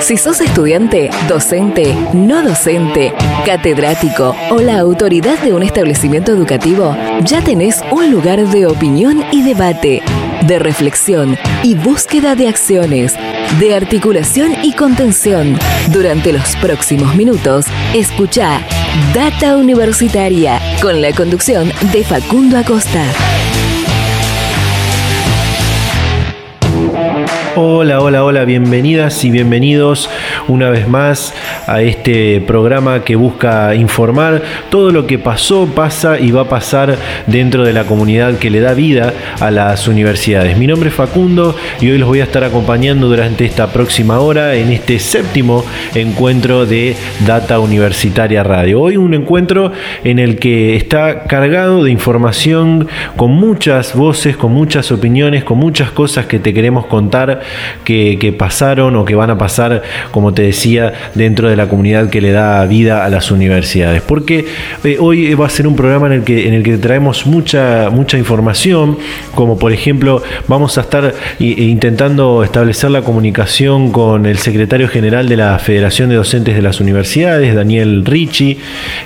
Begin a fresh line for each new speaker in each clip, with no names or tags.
Si sos estudiante, docente, no docente, catedrático o la autoridad de un establecimiento educativo, ya tenés un lugar de opinión y debate, de reflexión y búsqueda de acciones, de articulación y contención. Durante los próximos minutos, escucha Data Universitaria con la conducción de Facundo Acosta.
Hola, hola, hola, bienvenidas y bienvenidos una vez más a este programa que busca informar todo lo que pasó, pasa y va a pasar dentro de la comunidad que le da vida a las universidades. Mi nombre es Facundo y hoy los voy a estar acompañando durante esta próxima hora en este séptimo encuentro de Data Universitaria Radio. Hoy un encuentro en el que está cargado de información con muchas voces, con muchas opiniones, con muchas cosas que te queremos contar que, pasaron o que van a pasar, como te decía, dentro de la comunidad que le da vida a las universidades. Porque eh, hoy va a ser un programa en el que, en el que traemos mucha, mucha información, como por ejemplo vamos a estar e intentando establecer la comunicación con el secretario general de la Federación de Docentes de las Universidades, Daniel Ricci,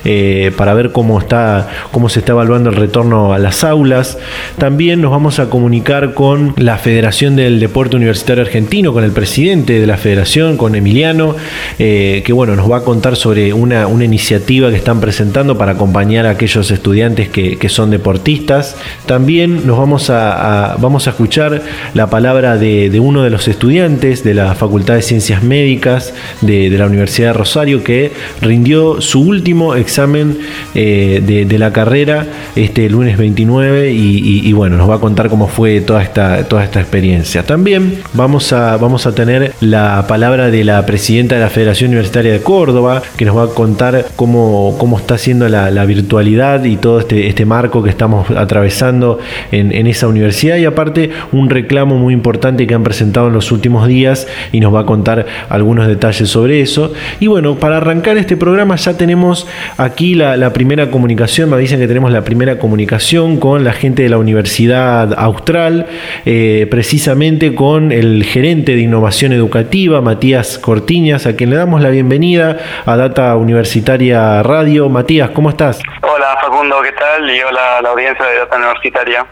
eh, para ver cómo, está, cómo se está evaluando el retorno a las aulas. También nos vamos a comunicar con la Federación del Deporte Universitario Argentino, con el presidente de la federación, con Emiliano, eh, que bueno, nos va a contar sobre una, una, iniciativa que están presentando para acompañar a aquellos estudiantes que, son deportistas. También nos vamos a, vamos a escuchar la palabra de, uno de los estudiantes de la Facultad de Ciencias Médicas de, la Universidad de Rosario que rindió su último examen eh, de, la carrera este lunes 29 y, y, bueno, nos va a contar cómo fue toda esta, toda esta experiencia. También vamos a, vamos a tener la palabra de la presidenta de la Federación Universitaria de Córdoba, que nos va a contar cómo, cómo está siendo la, virtualidad y todo este, este marco que estamos atravesando en, en, esa universidad. Y aparte, un reclamo muy importante que han presentado en los últimos días y nos va a contar algunos detalles sobre eso. Y bueno, para arrancar este programa ya tenemos aquí la, primera comunicación, me dicen que tenemos la primera comunicación con la gente de la Universidad Austral, eh, precisamente con el el gerente de innovación educativa, Matías Cortiñas, a quien le damos la bienvenida a Data Universitaria Radio. Matías, ¿cómo estás?
Hola Facundo, ¿qué tal? Y hola a la audiencia de Data Universitaria.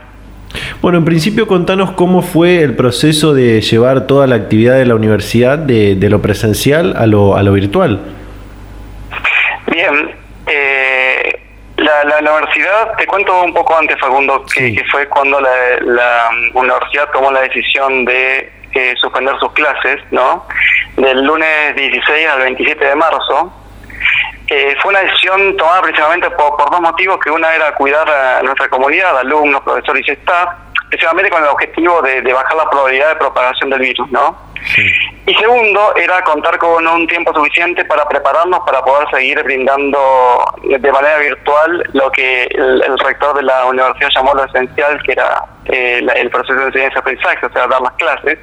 Bueno, en principio contanos cómo fue el proceso de llevar toda la actividad de la universidad de, lo presencial a lo, a lo virtual.
Bien, eh, la, la, universidad, te cuento un poco antes, Facundo, que, fue cuando la, la, universidad tomó la decisión de suspender sus clases, ¿no? Del lunes 16 al 27 de marzo. Eh, fue una decisión tomada principalmente por, dos motivos, que una era cuidar a nuestra comunidad, alumnos, profesores y staff, principalmente con el objetivo de, bajar la probabilidad de propagación del virus, ¿no? Y segundo, era contar con un tiempo suficiente para prepararnos para poder seguir brindando de manera virtual lo que el, rector de la universidad llamó lo esencial, que era eh, el proceso de enseñanza-aprendizaje, o sea, dar las clases,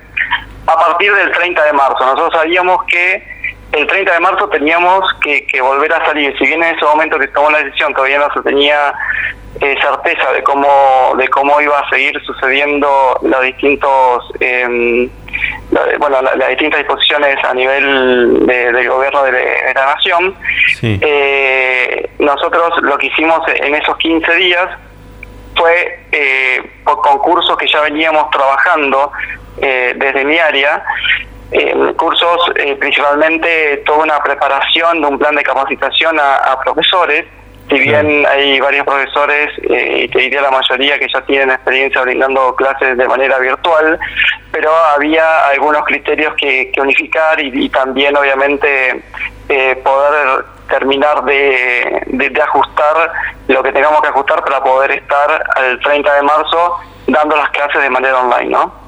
a partir del 30 de marzo. Nosotros sabíamos que el 30 de marzo teníamos que, volver a salir. Si bien en ese momento que tomó la decisión todavía no se tenía eh, certeza de cómo de cómo iba a seguir sucediendo los distintos eh, bueno las distintas disposiciones a nivel del gobierno de, la nación. Eh, nosotros lo que hicimos en esos 15 días fue eh, por concursos que ya veníamos trabajando eh, desde mi área eh, cursos eh, principalmente toda una preparación de un plan de capacitación a, profesores, si bien hay varios profesores, eh, y te diría la mayoría que ya tienen experiencia brindando clases de manera virtual, pero había algunos criterios que, unificar y, también obviamente eh, poder terminar de, de, ajustar lo que tengamos que ajustar para poder estar al 30 de marzo dando las clases de manera online, ¿no?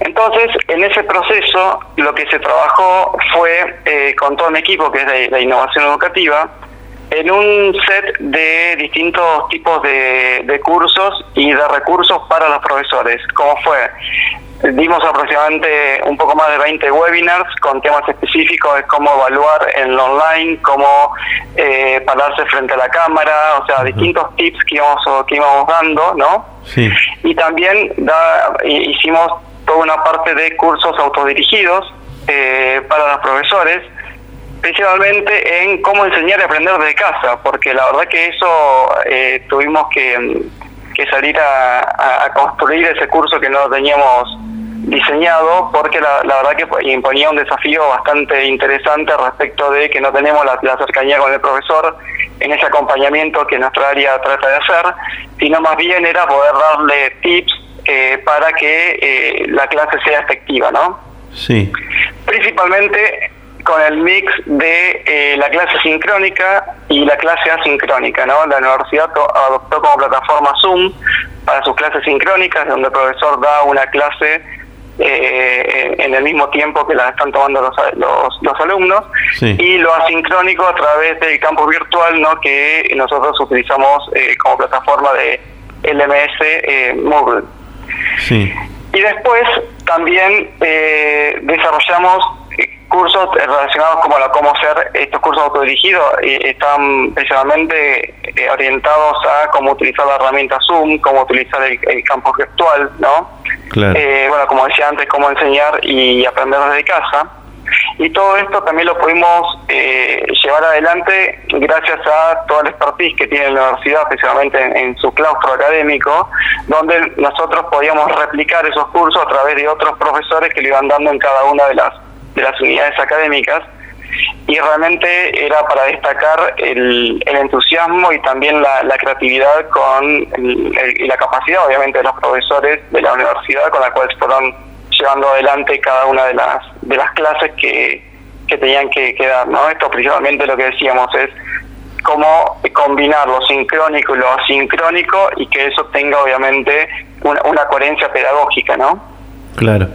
Entonces, en ese proceso, lo que se trabajó fue eh, con todo mi equipo, que es de, la innovación educativa, en un set de distintos tipos de, cursos y de recursos para los profesores. ¿Cómo fue? Dimos aproximadamente un poco más de 20 webinars con temas específicos de cómo evaluar en lo online, cómo eh, pararse frente a la cámara, o sea, distintos tips que íbamos, que íbamos dando, ¿no? Sí. Y también da, hicimos toda una parte de cursos autodirigidos para los profesores, principalmente en cómo enseñar y aprender desde casa, porque la verdad que eso tuvimos que, salir a, construir ese curso que no teníamos diseñado porque la, verdad que imponía un desafío bastante interesante respecto de que no tenemos la, cercanía con el profesor en ese acompañamiento que nuestra área trata de hacer, sino más bien era poder darle tips eh, para que eh, la clase sea efectiva, ¿no?
Sí.
Principalmente con el mix de eh, la clase sincrónica y la clase asincrónica, ¿no? La universidad adoptó como plataforma Zoom para sus clases sincrónicas, donde el profesor da una clase eh, en el mismo tiempo que la están tomando los, los, alumnos y lo asincrónico a través del campo virtual no que nosotros utilizamos eh, como plataforma de LMS Moodle. Y después también desarrollamos cursos relacionados como la cómo hacer estos cursos autodirigidos están precisamente eh, orientados a cómo utilizar la herramienta Zoom, cómo utilizar el, campo virtual, ¿no? Eh, bueno, como decía antes, cómo enseñar y aprender desde casa. Y todo esto también lo pudimos eh, llevar adelante gracias a toda la expertise que tiene la universidad, especialmente en, su claustro académico, donde nosotros podíamos replicar esos cursos a través de otros profesores que le iban dando en cada una de las de las unidades académicas y realmente era para destacar el, entusiasmo y también la, creatividad con y la capacidad obviamente de los profesores de la universidad con la cual fueron llevando adelante cada una de las de las clases que, que tenían que, dar no esto principalmente lo que decíamos es cómo combinar lo sincrónico y lo asincrónico y que eso tenga obviamente una, una coherencia pedagógica no
claro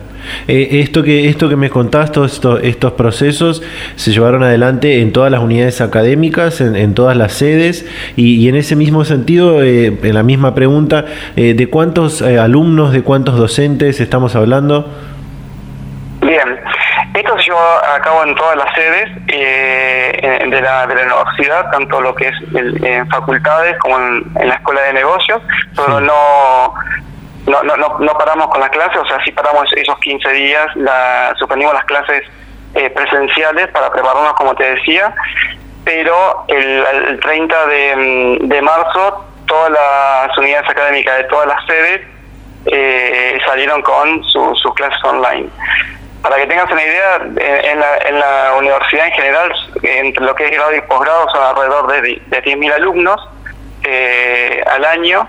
eh, esto, que, esto que me contás, todos estos, procesos se llevaron adelante en todas las unidades académicas, en, todas las sedes, y, en ese mismo sentido, eh, en la misma pregunta, eh, ¿de cuántos alumnos, de cuántos docentes estamos hablando?
Bien, esto se llevó a cabo en todas las sedes de, la, de la universidad, tanto lo que es en facultades como en, la escuela de negocios, pero no no, no, no, no paramos con las clases, o sea, sí paramos esos 15 días, la, suspendimos las clases eh, presenciales para prepararnos, como te decía, pero el, 30 de, de, marzo todas las unidades académicas de todas las sedes eh, salieron con sus clases online. Para que tengas una idea, en la, en la universidad en general, entre lo que es grado y posgrado, son alrededor de, de 10.000 alumnos eh, al año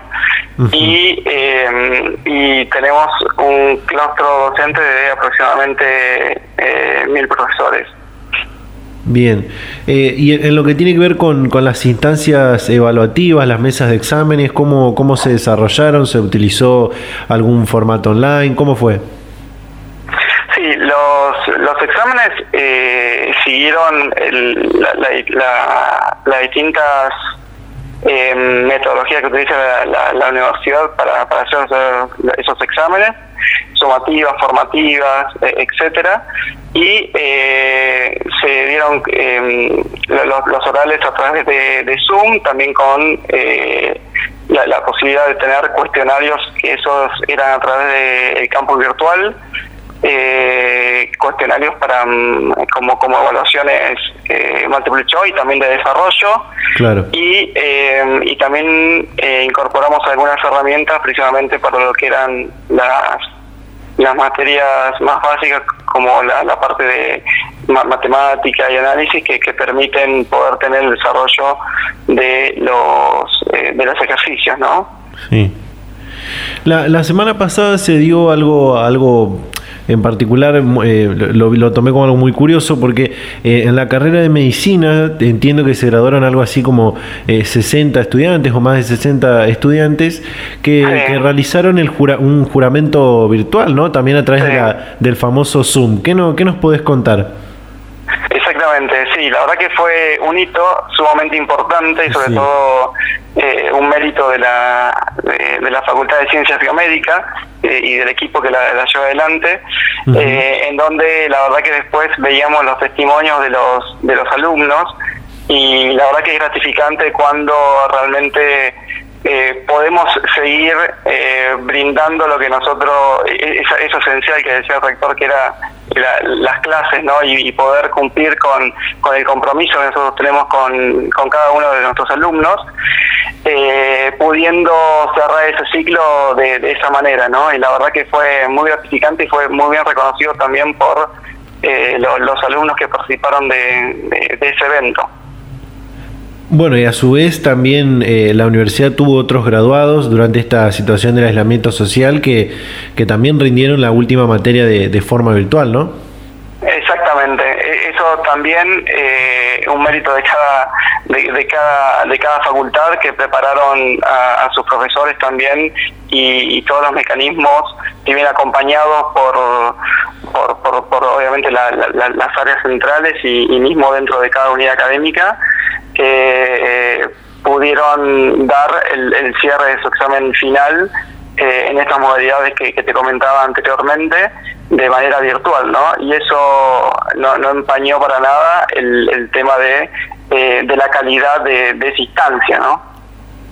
y, eh, y tenemos un claustro docente de aproximadamente eh, mil profesores.
Bien, eh, y en lo que tiene que ver con, con, las instancias evaluativas, las mesas de exámenes, ¿cómo, ¿cómo se desarrollaron? ¿Se utilizó algún formato online? ¿Cómo fue?
Sí, los, los exámenes eh, siguieron el, la, la, las distintas eh, metodología que utiliza la, universidad para, para, hacer esos exámenes, sumativas, formativas, e, etcétera, y eh, se dieron em, los, orales a través de, Zoom, también con eh, la, posibilidad de tener cuestionarios que esos eran a través del campo virtual eh, cuestionarios para mm, como, como evaluaciones eh, multiple choice y también de desarrollo.
Claro.
y, eh, y también eh, incorporamos algunas herramientas precisamente para lo que eran las las materias más básicas como la, la parte de matemática y análisis que, que permiten poder tener el desarrollo de los de los ejercicios no
sí. La, la semana pasada se dio algo algo en particular eh, lo, tomé como algo muy curioso porque eh, en la carrera de medicina entiendo que se graduaron algo así como 60 eh, estudiantes o más de 60 estudiantes que, realizaron el un juramento virtual, ¿no? También a través del famoso Zoom. ¿Qué, no, ¿Qué nos puedes contar?
Exactamente, sí, la verdad que fue un hito sumamente importante y sobre todo eh, un mérito de la, de, la Facultad de Ciencias Biomédicas eh, y del equipo que la, la lleva adelante, eh, en donde la verdad que después veíamos los testimonios de los, de los alumnos y la verdad que es gratificante cuando realmente eh, podemos seguir eh, brindando lo que nosotros, eso, eso esencial que decía el rector, que era las clases, ¿no? Y, poder cumplir con, con, el compromiso que nosotros tenemos con, con cada uno de nuestros alumnos, eh, pudiendo cerrar ese ciclo de, esa manera, ¿no? Y la verdad que fue muy gratificante y fue muy bien reconocido también por los alumnos que participaron de ese evento.
Bueno, y a su vez también eh, la universidad tuvo otros graduados durante esta situación del aislamiento social que, que también rindieron la última materia de, forma virtual, ¿no?
Exactamente, e, eso también eh, un mérito de cada, de, cada de cada facultad que prepararon a, sus profesores también y, todos los mecanismos que vienen acompañados por, por, por, obviamente las áreas centrales y, y mismo dentro de cada unidad académica que eh, pudieron dar el, cierre de su examen final eh, en estas modalidades que, te comentaba anteriormente de manera virtual, ¿no? Y eso no, no empañó para nada el, tema de, eh, de la calidad de, de esa instancia, ¿no?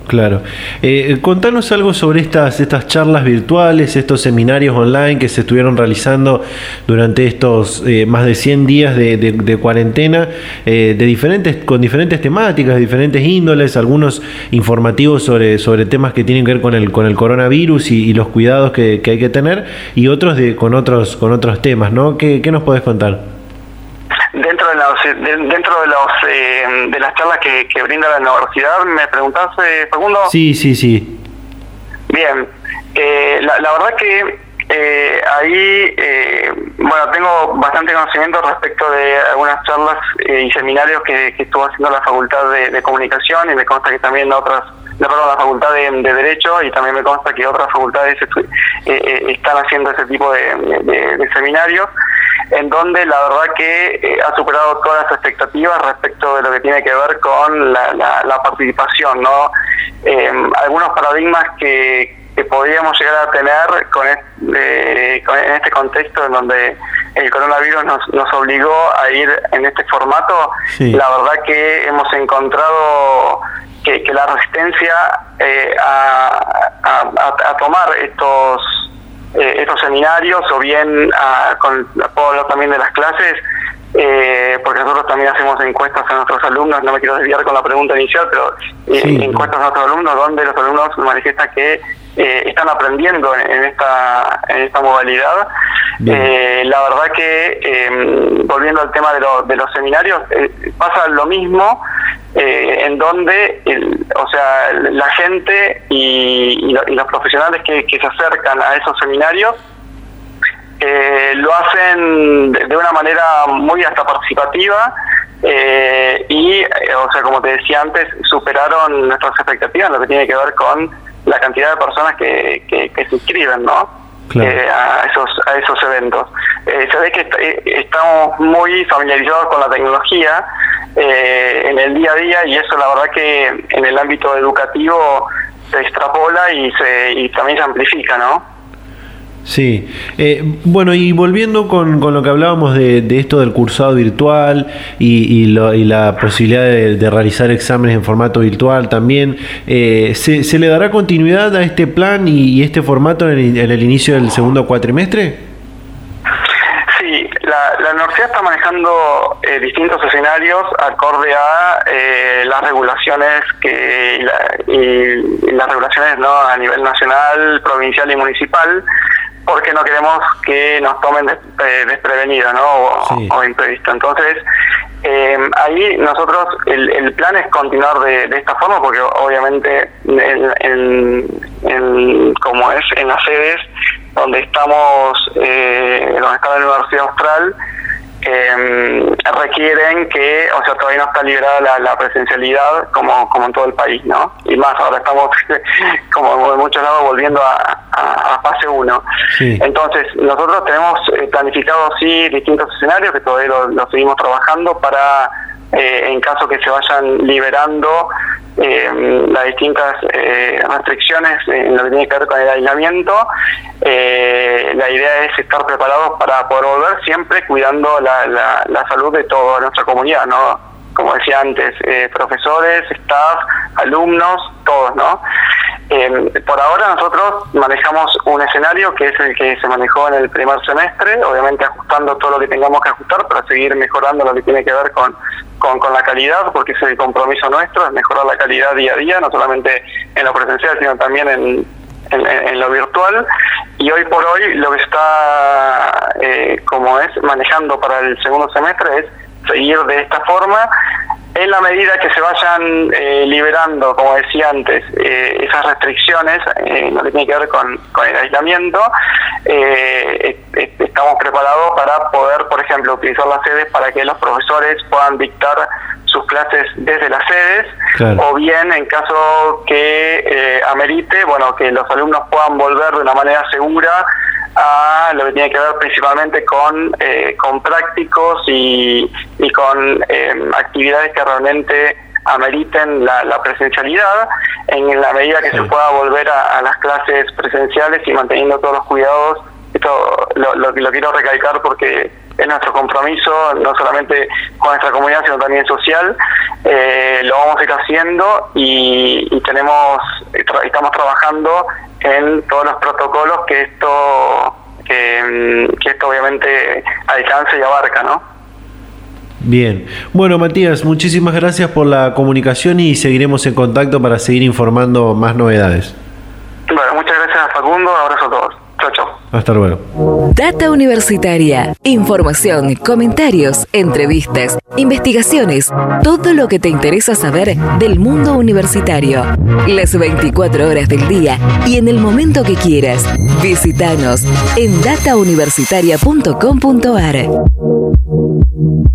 Claro. Eh, contanos algo sobre estas, estas charlas virtuales, estos seminarios online que se estuvieron realizando durante estos eh, más de 100 días de, cuarentena, eh, de diferentes, con diferentes temáticas, diferentes índoles, algunos informativos sobre, sobre temas que tienen que ver con el, con el coronavirus y, los cuidados que, hay que tener, y otros de, con, otros, con otros temas, ¿no? ¿Qué, qué nos podés contar?
Dentro de los, eh, de las charlas que, brinda la universidad me preguntás eh, Facundo
sí sí sí.
Bien eh, la, la, verdad que eh, ahí bueno tengo bastante conocimiento respecto de algunas charlas y seminarios que, estuvo haciendo la facultad de, comunicación y me consta que también otras de la facultad de, derecho y también me consta que otras facultades están haciendo ese tipo de seminarios en donde la verdad que eh, ha superado todas las expectativas respecto de lo que tiene que ver con la, participación, ¿no? Em, algunos paradigmas que, podríamos llegar a tener con, en este contexto en donde el coronavirus nos, obligó a ir en este formato, la verdad que hemos encontrado que, la resistencia eh, a tomar estos eh, estos seminarios o bien a, con, puedo hablar también de las clases, eh, porque nosotros también hacemos encuestas a nuestros alumnos, no me quiero desviar con la pregunta inicial, pero eh, encuestas a nuestros alumnos donde los alumnos manifiestan que eh, están aprendiendo en, esta en esta modalidad. Eh, la verdad que, em, volviendo al tema de, de los seminarios, pasa lo mismo en donde, o sea, la gente y, los profesionales que, que se acercan a esos seminarios eh, lo hacen de, una manera muy hasta participativa eh, y, eh, o sea, como te decía antes, superaron nuestras expectativas lo que tiene que ver con la cantidad de personas que, que, se inscriben, ¿no? A esos a esos eventos. se ve que estamos muy familiarizados con la tecnología en el día a día y eso la verdad que en el ámbito educativo se extrapola y se y también se amplifica, ¿no?
Sí, eh, bueno, y volviendo con, con, lo que hablábamos de, esto del cursado virtual y, la posibilidad de, realizar exámenes en formato virtual también, eh, ¿se, le dará continuidad a este plan y, este formato en el, inicio del segundo cuatrimestre?
Sí, la, universidad está manejando eh, distintos escenarios acorde a las regulaciones que y, las regulaciones no a nivel nacional, provincial y municipal porque no queremos que nos tomen eh, desprevenidos ¿no? o, imprevisto. Entonces, eh, ahí nosotros, el, plan es continuar de, esta forma, porque obviamente, como es en las sedes donde estamos, eh, donde está la Universidad Austral, eh, requieren que, o sea, todavía no está liberada la, presencialidad como, como en todo el país, ¿no? Y más, ahora estamos, como en muchos lados, volviendo a, fase 1. Entonces, nosotros tenemos eh, planificado, sí, distintos escenarios que todavía lo seguimos trabajando para eh, en caso que se vayan liberando eh, las distintas eh, restricciones en lo que tiene que ver con el aislamiento. la idea es estar preparados para poder volver siempre cuidando la, la, salud de toda nuestra comunidad, ¿no? como decía antes, eh, profesores, staff, alumnos, todos, ¿no? Em, por ahora nosotros manejamos un escenario que es el que se manejó en el primer semestre, obviamente ajustando todo lo que tengamos que ajustar para seguir mejorando lo que tiene que ver con, con, la calidad, porque es el compromiso nuestro, es mejorar la calidad día a día, no solamente en lo presencial, sino también en, en, lo virtual. Y hoy por hoy lo que está, eh, como es, manejando para el segundo semestre es seguir de esta forma en la medida que se vayan eh, liberando, como decía antes, eh, esas restricciones, eh, que tiene que ver con, el aislamiento, estamos preparados para poder, por ejemplo, utilizar las sedes para que los profesores puedan dictar sus clases desde las sedes, o bien en caso que amerite, bueno, que los alumnos puedan volver de una manera segura a lo que tiene que ver principalmente con, eh, con prácticos y, y con eh, actividades que realmente ameriten la, la, presencialidad en la medida que se pueda volver a, las clases presenciales y manteniendo todos los cuidados. Esto lo, lo, lo quiero recalcar porque es nuestro compromiso, no solamente con nuestra comunidad, sino también social. Eh, lo vamos a ir haciendo y, y tenemos, estamos trabajando en todos los protocolos que esto, que, que esto obviamente alcance y abarca, ¿no?
Bien. Bueno, Matías, muchísimas gracias por la comunicación y seguiremos en contacto para seguir informando más novedades.
Bueno, muchas gracias, Facundo. Abrazo a todos.
Hasta luego.
Data Universitaria. Información, comentarios, entrevistas, investigaciones. Todo lo que te interesa saber del mundo universitario. Las 24 horas del día y en el momento que quieras. Visítanos en datauniversitaria.com.ar.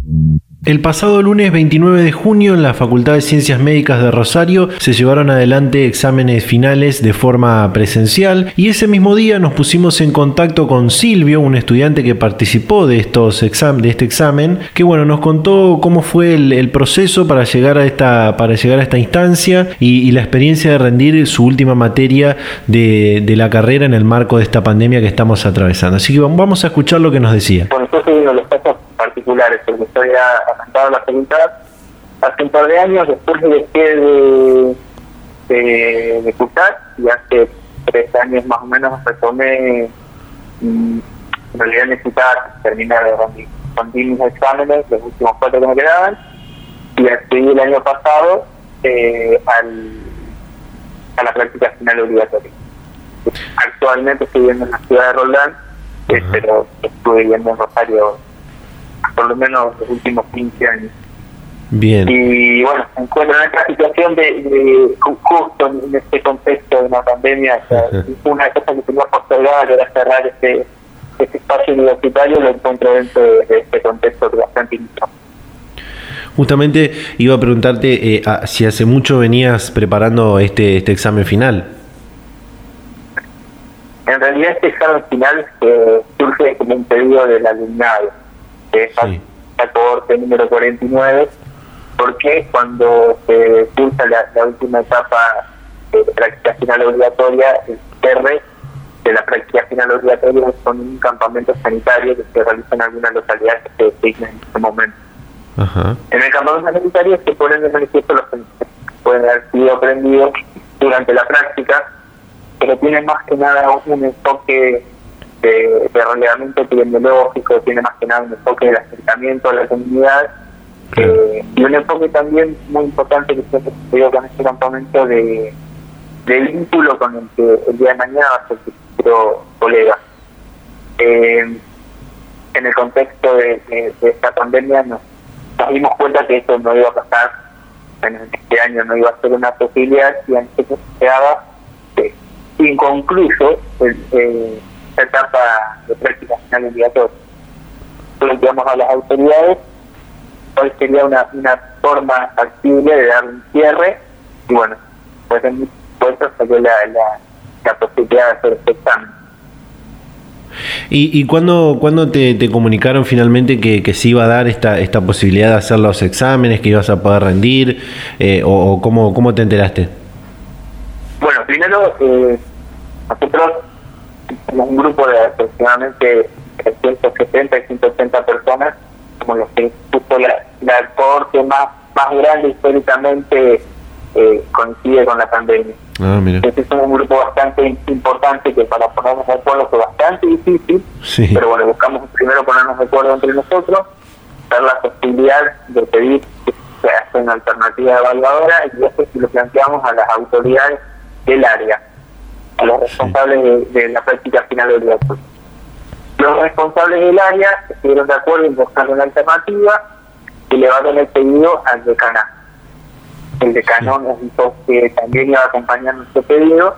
El pasado lunes 29 de junio en la Facultad de Ciencias Médicas de Rosario se llevaron adelante exámenes finales de forma presencial y ese mismo día nos pusimos en contacto con Silvio, un estudiante que participó de, estos de este examen, que bueno, nos contó cómo fue el, proceso para llegar a esta, para llegar a esta instancia y, la experiencia de rendir su última materia de, la carrera en el marco de esta pandemia que estamos atravesando. Así que vamos a escuchar lo que nos decía
particulares, porque estoy la facultad. Hace un par de años, después dejé de, de, de cursar y hace tres años más o menos retomé, mm, en realidad necesitaba terminar de mis exámenes, los últimos cuatro que me quedaban, y accedí el año pasado eh, al, a la práctica final obligatoria. Actualmente estoy viviendo en la ciudad de Roldán, eh, pero estuve viviendo en Rosario por lo menos los últimos 15 años.
Bien.
Y bueno, encuentro en esta situación de, justo en este contexto de una pandemia, una cosa que tenía postergada era cerrar este, este espacio universitario, lo encuentro dentro de, este contexto bastante inicial.
Justamente iba a preguntarte eh, si hace mucho venías preparando este, este examen final.
En realidad este examen final eh, surge como un pedido del alumnado que es la cohorte número 49, porque cuando se cursa la, última etapa de práctica final obligatoria, el cierre de la práctica final obligatoria son un campamento sanitario que se realiza en algunas localidades que se designan en este momento. En el campamento sanitario se ponen de manifiesto los que pueden haber sido aprendidos durante la práctica, pero tienen más que nada un enfoque de, de relevamiento epidemiológico, tiene más que nada un enfoque de acercamiento a la comunidad eh, y un enfoque también muy importante que se dio con este campamento de, de vínculo con el que el día de mañana va a ser futuro colega. Eh, en el contexto de, esta pandemia nos, dimos cuenta que esto no iba a pasar, en este año no iba a ser una posibilidad y a nosotros se quedaba eh, inconcluso el, etapa de práctica final obligatoria. Planteamos a las autoridades hoy sería una, una forma factible de dar un cierre y bueno, pues en puesto salió la, la, la, posibilidad de hacer este examen.
¿Y, y cuándo, cuándo te, te, comunicaron finalmente que, que se iba a dar esta, esta posibilidad de hacer los exámenes, que ibas a poder rendir, eh, o, o cómo, cómo te enteraste?
Bueno, primero, eh, nosotros un grupo de aproximadamente 170 y 180 personas, como los que puso la, la corte más, más grande históricamente eh, coincide con la pandemia. Ah, Entonces es un grupo bastante importante que para ponernos de acuerdo fue bastante difícil, pero bueno, buscamos primero ponernos de acuerdo entre nosotros, dar la posibilidad de pedir que se haga una alternativa evaluadora y después lo planteamos a las autoridades del área, a los responsables de, la práctica final del obligatoria. Los responsables del área estuvieron de acuerdo en buscar una alternativa y dar el pedido al decanato el decano nos dijo que también iba a acompañar nuestro pedido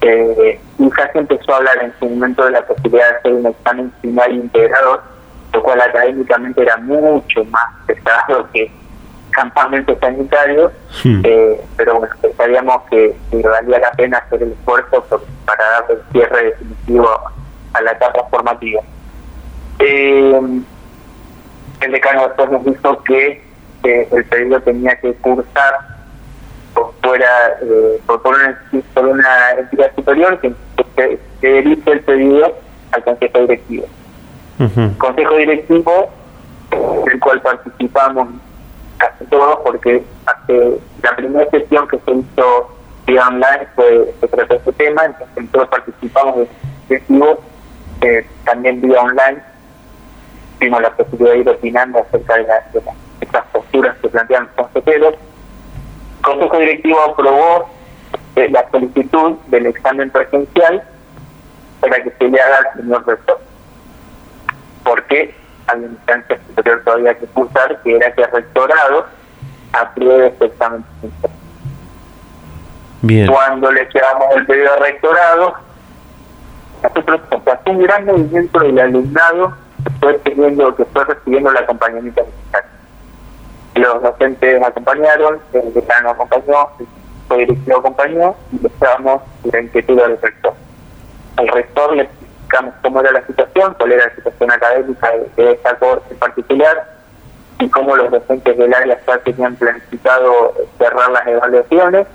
eh, y casi empezó a hablar en su momento de la posibilidad de hacer un examen final integrador, lo cual académicamente era mucho más pesado que campamento sanitario, eh, pero bueno, pensaríamos que, valía la pena hacer el esfuerzo para dar el cierre definitivo a la etapa formativa. Eh, el decano después nos dijo que el pedido tenía que cursar por fuera eh, por, una, una entidad superior que, que, dirige el pedido al consejo directivo. Consejo directivo del cual participamos casi todos porque hace la primera sesión que se hizo vía online fue se trató este tema, entonces todos participamos del directivo eh, también vía online tuvimos la posibilidad de ir opinando acerca de, la, de estas posturas que plantean los consejeros. El Consejo Directivo aprobó eh, la solicitud del examen presencial para que se le haga al señor rector. Porque hay una instancia superior todavía que cursar, que era que el rectorado apruebe este examen. Bien. Cuando le llevamos el pedido al rectorado, nosotros hace un gran movimiento del alumnado que fue, teniendo, que fue recibiendo el acompañamiento necesario los docentes acompañaron, el decano acompañó, el directivo acompañó y estábamos la inquietud del rector. Al rector le cómo era la situación, cuál era la situación académica de, esta corte en particular y cómo los docentes del área ya tenían planificado cerrar las evaluaciones.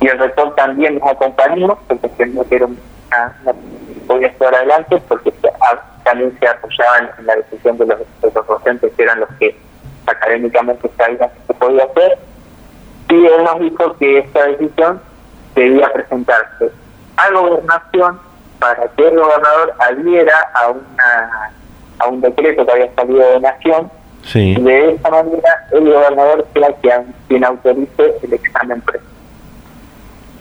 Y el rector también nos acompañó, porque entendió que era una, podía estar adelante, porque también se apoyaban en la decisión de los, docentes que eran los que académicamente sabían que se podía hacer y él nos dijo que esta decisión debía presentarse a gobernación para que el gobernador adhiera a una a un decreto que había salido de nación. Y de esa manera el gobernador sea quien, autorice el examen preso.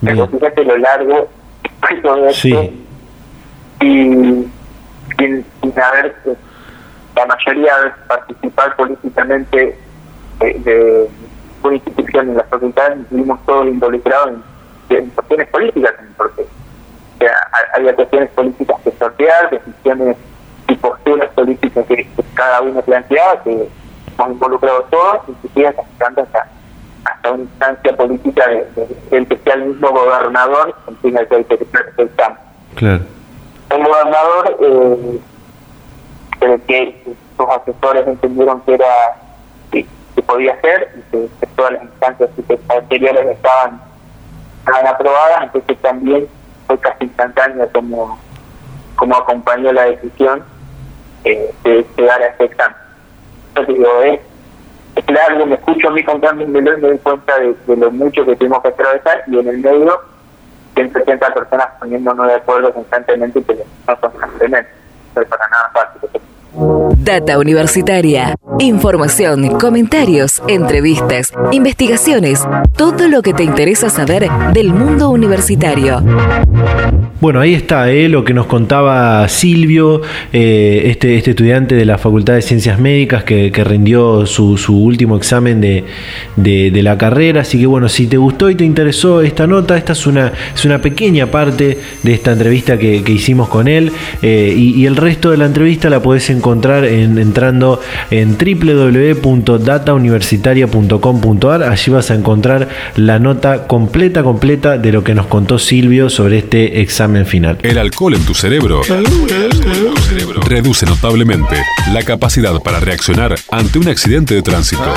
Pero fíjate lo largo de todo esto. Y sin, haber eh, la mayoría de participar políticamente de, una institución en la facultad, estuvimos todos involucrados en, cuestiones políticas, había cuestiones políticas que sortear, decisiones y posturas políticas que, cada uno planteaba, que hemos involucrado todos, inclusive hasta, hasta, hasta una instancia política de, el que sea el mismo gobernador, en fin, el que el Claro. El gobernador, eh, que sus asesores entendieron que era que, podía hacer y que, todas las instancias anteriores estaban, estaban aprobadas, entonces también fue casi instantáneo como, como acompañó la decisión eh, de llegar a ese examen. Es, es largo, me escucho a mí contando un y me doy cuenta de, de lo mucho que tenemos que atravesar y en el medio 180 personas poniéndonos de acuerdo constantemente que no son tremendo. No es para nada fácil.
Data Universitaria. Información, comentarios, entrevistas, investigaciones, todo lo que te interesa saber del mundo universitario.
Bueno, ahí está eh, lo que nos contaba Silvio, eh, este, este estudiante de la Facultad de Ciencias Médicas que, rindió su, último examen de, la carrera. Así que bueno, si te gustó y te interesó esta nota, esta es una, es una pequeña parte de esta entrevista que, hicimos con él eh, y, el resto de la entrevista la podés encontrar en, entrando en www.datauniversitaria.com.ar. Allí vas a encontrar la nota completa, completa de lo que nos contó Silvio sobre este examen final.
El alcohol en tu cerebro reduce notablemente la capacidad para reaccionar ante un accidente de tránsito.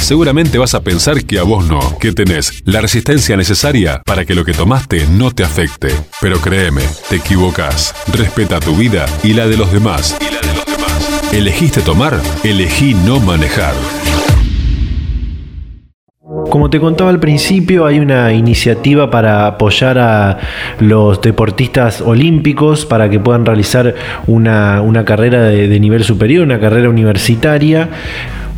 Seguramente vas a pensar que a vos no, que tenés la resistencia necesaria para que lo que tomaste no te afecte. Pero créeme, te equivocas. Respeta tu vida y la de los demás. Y la de los demás. Elegiste tomar, elegí no manejar.
Como te contaba al principio, hay una iniciativa para apoyar a los deportistas olímpicos para que puedan realizar una, carrera de nivel superior, una carrera universitaria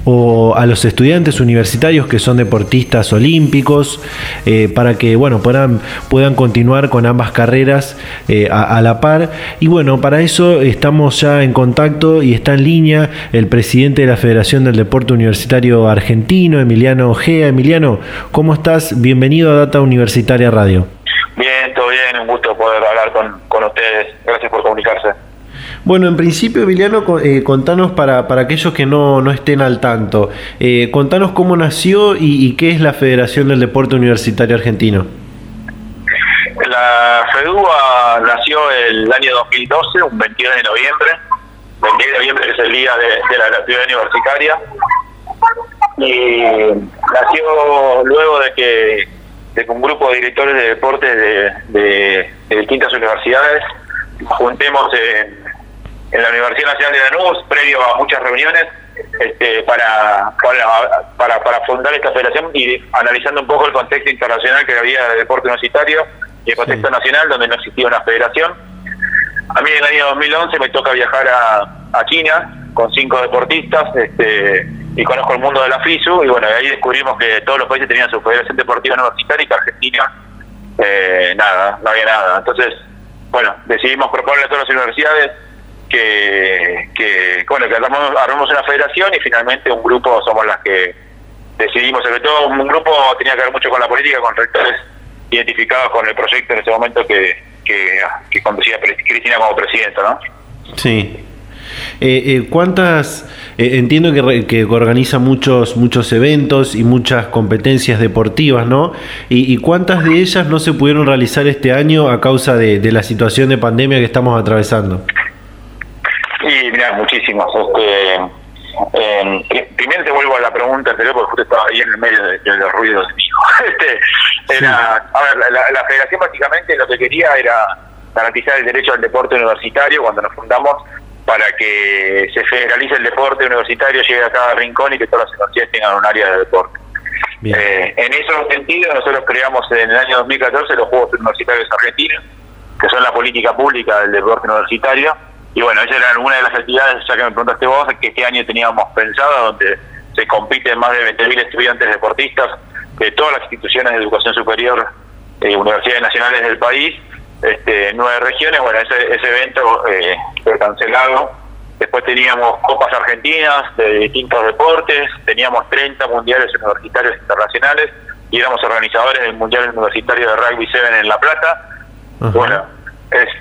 o a los estudiantes universitarios que son deportistas olímpicos eh, para que bueno puedan, puedan continuar con ambas carreras eh, a, la par. Y bueno para eso estamos ya en contacto y está en línea el presidente de la Federación del Deporte Universitario Argentino Emiliano Ojea Emiliano ¿cómo estás? bienvenido a Data Universitaria Radio.
Bien, todo bien, un gusto poder hablar con, con ustedes, gracias por comunicarse
bueno, en principio, Emiliano, eh, contanos para, para aquellos que no, no estén al tanto, eh, contanos cómo nació y, qué es la Federación del Deporte Universitario Argentino.
La FEDUA nació el año 2012, un 22 de noviembre, 22 de noviembre es el día de, la gratuidad universitaria, y nació luego de que, de un grupo de directores de deportes de, de distintas universidades juntemos en en la Universidad Nacional de Lanús, previo a muchas reuniones, este, para, para, para, fundar esta federación y analizando un poco el contexto internacional que había de deporte universitario y el contexto nacional, donde no existía una federación. A mí en el año 2011 me toca viajar a, a China con cinco deportistas este, y conozco el mundo de la FISU y bueno, ahí descubrimos que todos los países tenían su federación deportiva universitaria y que Argentina eh, nada, no había nada. Entonces, bueno, decidimos proponerle a todas las universidades que, que bueno, que armamos, una federación y finalmente un grupo somos las que decidimos, sobre todo un grupo tenía que ver mucho con la política, con rectores identificados con el proyecto en ese momento que, que, conducía Cristina como presidenta, ¿no?
Sí. Eh, eh, ¿Cuántas, eh, entiendo que, que, organiza muchos, muchos eventos y muchas competencias deportivas, ¿no? Y, ¿cuántas de ellas no se pudieron realizar este año a causa de, de la situación de pandemia que estamos atravesando?
Mira, muchísimos. Este, eh, primero te vuelvo a la pregunta anterior, porque justo estaba ahí en el medio de, los ruidos de este, era, a ver, la, federación básicamente lo que quería era garantizar el derecho al deporte universitario cuando nos fundamos para que se federalice el deporte universitario, llegue a cada rincón y que todas las universidades tengan un área de deporte. Eh, en ese sentido, nosotros creamos en el año 2014 los Juegos Universitarios Argentinos, que son la política pública del deporte universitario, y bueno, esa era una de las actividades, ya que me preguntaste vos, que este año teníamos pensado, donde se compiten más de 20.000 estudiantes deportistas de todas las instituciones de educación superior y universidades nacionales del país, este, nueve regiones. Bueno, ese, ese evento eh, fue cancelado. Después teníamos copas argentinas de distintos deportes, teníamos 30 mundiales universitarios internacionales y éramos organizadores del Mundial Universitario de Rugby 7 en La Plata. Bueno,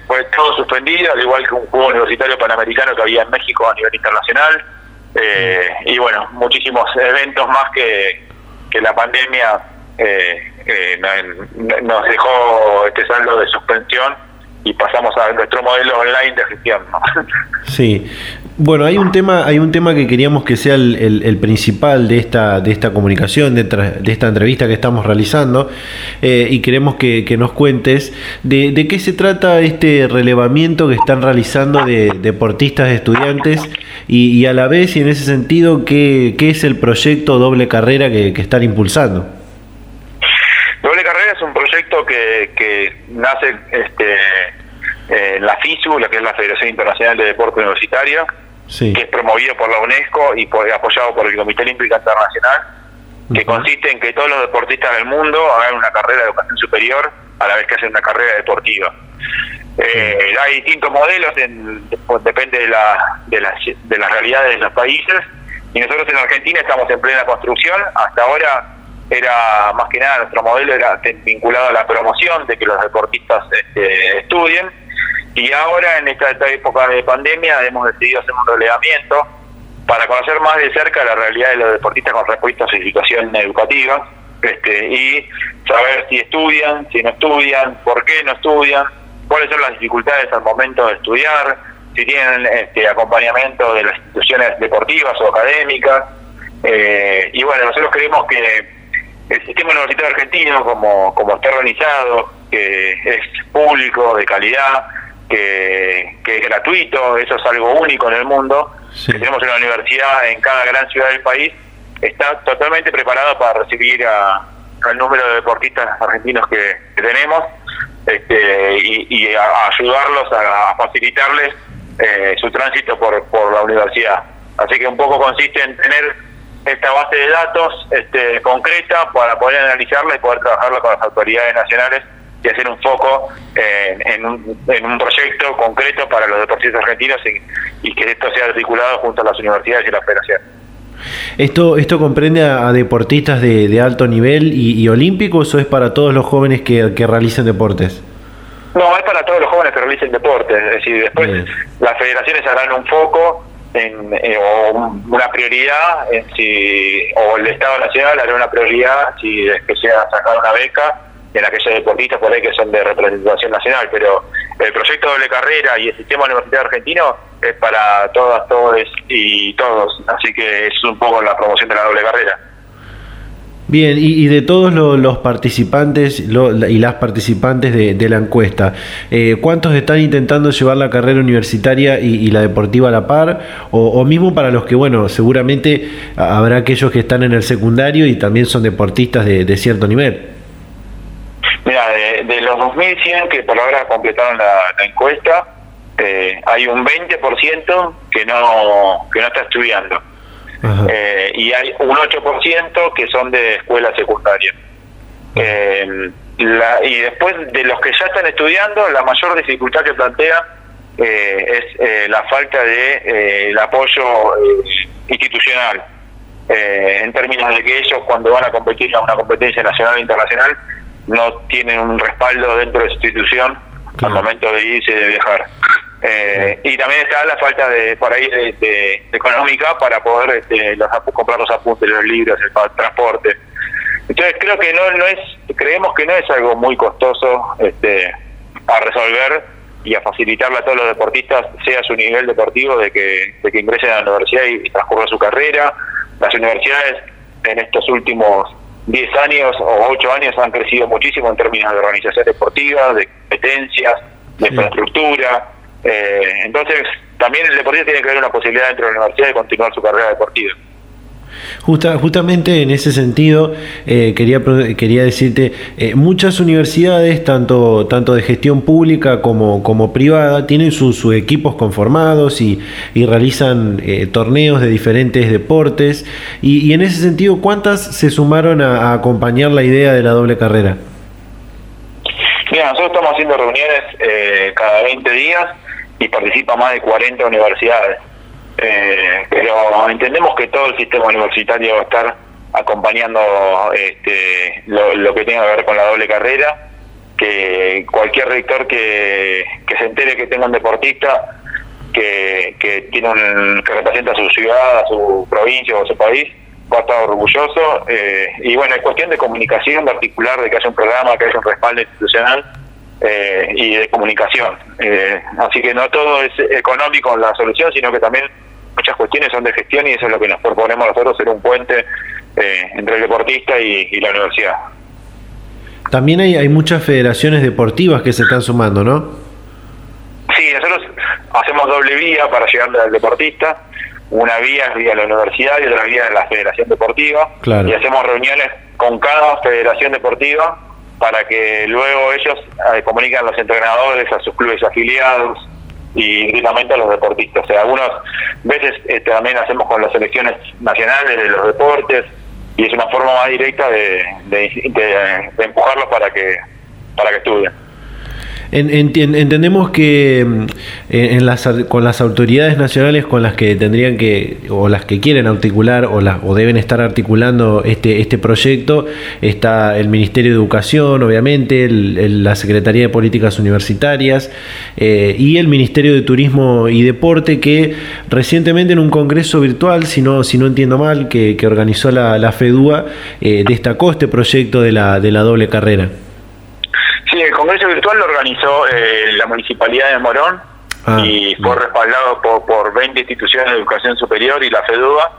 fue todo suspendido, al igual que un juego universitario panamericano que había en México a nivel internacional. Eh, y bueno, muchísimos eventos más que, que la pandemia eh, eh, nos dejó este saldo de suspensión y pasamos a nuestro modelo online de gestión.
Sí, bueno, hay un tema, hay un tema que queríamos que sea el, principal de esta, de esta comunicación, de, de esta entrevista que estamos realizando, eh, y queremos que, nos cuentes de, qué se trata este relevamiento que están realizando de deportistas, de estudiantes, y, a la vez, y en ese sentido, qué, qué es el proyecto Doble Carrera que, que están impulsando.
Doble Carrera es un proyecto que, que nace este, en la FISU, la que es la Federación Internacional de Deporte Universitario, que es promovido por la UNESCO y apoyado por el Comité Olímpico Internacional, que consiste en que todos los deportistas del mundo hagan una carrera de educación superior a la vez que hacen una carrera deportiva. Eh, hay distintos modelos, en, depende de, la, de, las, de las realidades de los países, y nosotros en Argentina estamos en plena construcción. Hasta ahora era más que nada nuestro modelo era vinculado a la promoción de que los deportistas este, estudien y ahora, en esta, época de pandemia, hemos decidido hacer un relevamiento para conocer más de cerca la realidad de los deportistas con respecto a su situación educativa este, y saber si estudian, si no estudian, por qué no estudian, cuáles son las dificultades al momento de estudiar, si tienen este, acompañamiento de las instituciones deportivas o académicas. Eh, y bueno, nosotros creemos que el sistema universitario argentino, como, como está organizado, que es público, de calidad, que, es gratuito, eso es algo único en el mundo, que tenemos una universidad en cada gran ciudad del país, está totalmente preparada para recibir a, al número de deportistas argentinos que, tenemos este, y, ayudarlos a, facilitarles eh, su tránsito por, por la universidad. Así que un poco consiste en tener esta base de datos este, concreta para poder analizarla y poder trabajarla con las autoridades nacionales y hacer un foco en, un, en un proyecto concreto para los deportistas argentinos y, que esto sea articulado junto a las universidades y la federación.
¿Esto, esto comprende a, deportistas de, alto nivel y, olímpicos o es para todos los jóvenes que, que realicen deportes?
No, es para todos los jóvenes que realicen deportes. Es decir, después las federaciones harán un foco en, eh, o una prioridad en si o el Estado Nacional hará una prioridad si es que sea sacar una beca en aquellos deportistas por ahí que son de representación nacional, pero el proyecto doble carrera y el sistema universitario argentino es para todas, todos y todos, así que es un poco la promoción de la doble carrera.
Bien, y, de todos los, participantes y las participantes de, la encuesta, eh, ¿cuántos están intentando llevar la carrera universitaria y, la deportiva a la par? O, mismo para los que, bueno, seguramente habrá aquellos que están en el secundario y también son deportistas de, cierto nivel.
Mira, de, los 2.100 que por ahora completaron la, encuesta, eh, hay un 20% que no, que no está estudiando. Eh, y hay un 8% que son de escuela secundaria. Eh, y después de los que ya están estudiando, la mayor dificultad que plantea eh, es la falta de el apoyo institucional, en términos de que ellos cuando van a competir a una competencia nacional e internacional no tienen un respaldo dentro de su institución al momento de irse y de viajar. Eh, y también está la falta de por ahí de, económica para poder este, los, comprar los apuntes, los libros, el transporte. Entonces creo que no no es creemos que no es algo muy costoso este a resolver y a facilitarle a todos los deportistas, sea su nivel deportivo, de que, de que ingresen a la universidad y, transcurran su carrera. Las universidades en estos últimos 10 años o 8 años han crecido muchísimo en términos de organización deportiva, de competencias, de infraestructura. Eh, entonces, también el deportista tiene que haber una posibilidad dentro de la universidad de continuar su carrera deportiva.
Justa, justamente en ese sentido, eh, quería, quería decirte, eh, muchas universidades, tanto, tanto de gestión pública como, como privada, tienen sus, equipos conformados y, realizan torneos de diferentes deportes. Y, en ese sentido, ¿cuántas se sumaron a, acompañar la idea de la doble carrera?
Mira, nosotros estamos haciendo reuniones cada 20 días y participa más de 40 universidades. Eh, entendemos que todo el sistema universitario va a estar acompañando este, lo, que tenga que ver con la doble carrera, que cualquier rector que, se entere que tenga un deportista que, que tiene un, que representa a su ciudad, a su provincia o a su país, va a estar orgulloso. Eh, y bueno, es cuestión de comunicación, de articular, de que haya un programa, que haya un respaldo institucional eh, y de comunicación. Eh, así que no todo es económico la solución, sino que también muchas cuestiones son de gestión y eso es lo que nos proponemos nosotros, ser un puente eh, entre el deportista y, la universidad.
También hay, hay muchas federaciones deportivas que se están sumando, ¿no?
Sí, nosotros hacemos doble vía para llegar al deportista. Una vía es vía la universidad y otra vía es la federación deportiva. Y hacemos reuniones con cada federación deportiva para que luego ellos eh, comuniquen a los entrenadores, a sus clubes afiliados y directamente a los deportistas. O sea, algunas veces este, también hacemos con las selecciones nacionales de los deportes y es una forma más directa de, de, de empujarlos para que para que estudien
entendemos que mm, en las, con las autoridades nacionales con las que tendrían que, o las que quieren articular o, o deben estar articulando este, este proyecto, está el Ministerio de Educación, obviamente, la Secretaría de Políticas Universitarias eh, y el Ministerio de Turismo y Deporte, que recientemente en un congreso virtual, si no, si no entiendo mal, que, organizó la, la FEDUA, eh, destacó este proyecto de la, de la doble carrera.
Congreso Virtual lo organizó eh, la Municipalidad de Morón ah, y fue respaldado por, por 20 instituciones de educación superior y la FEDUA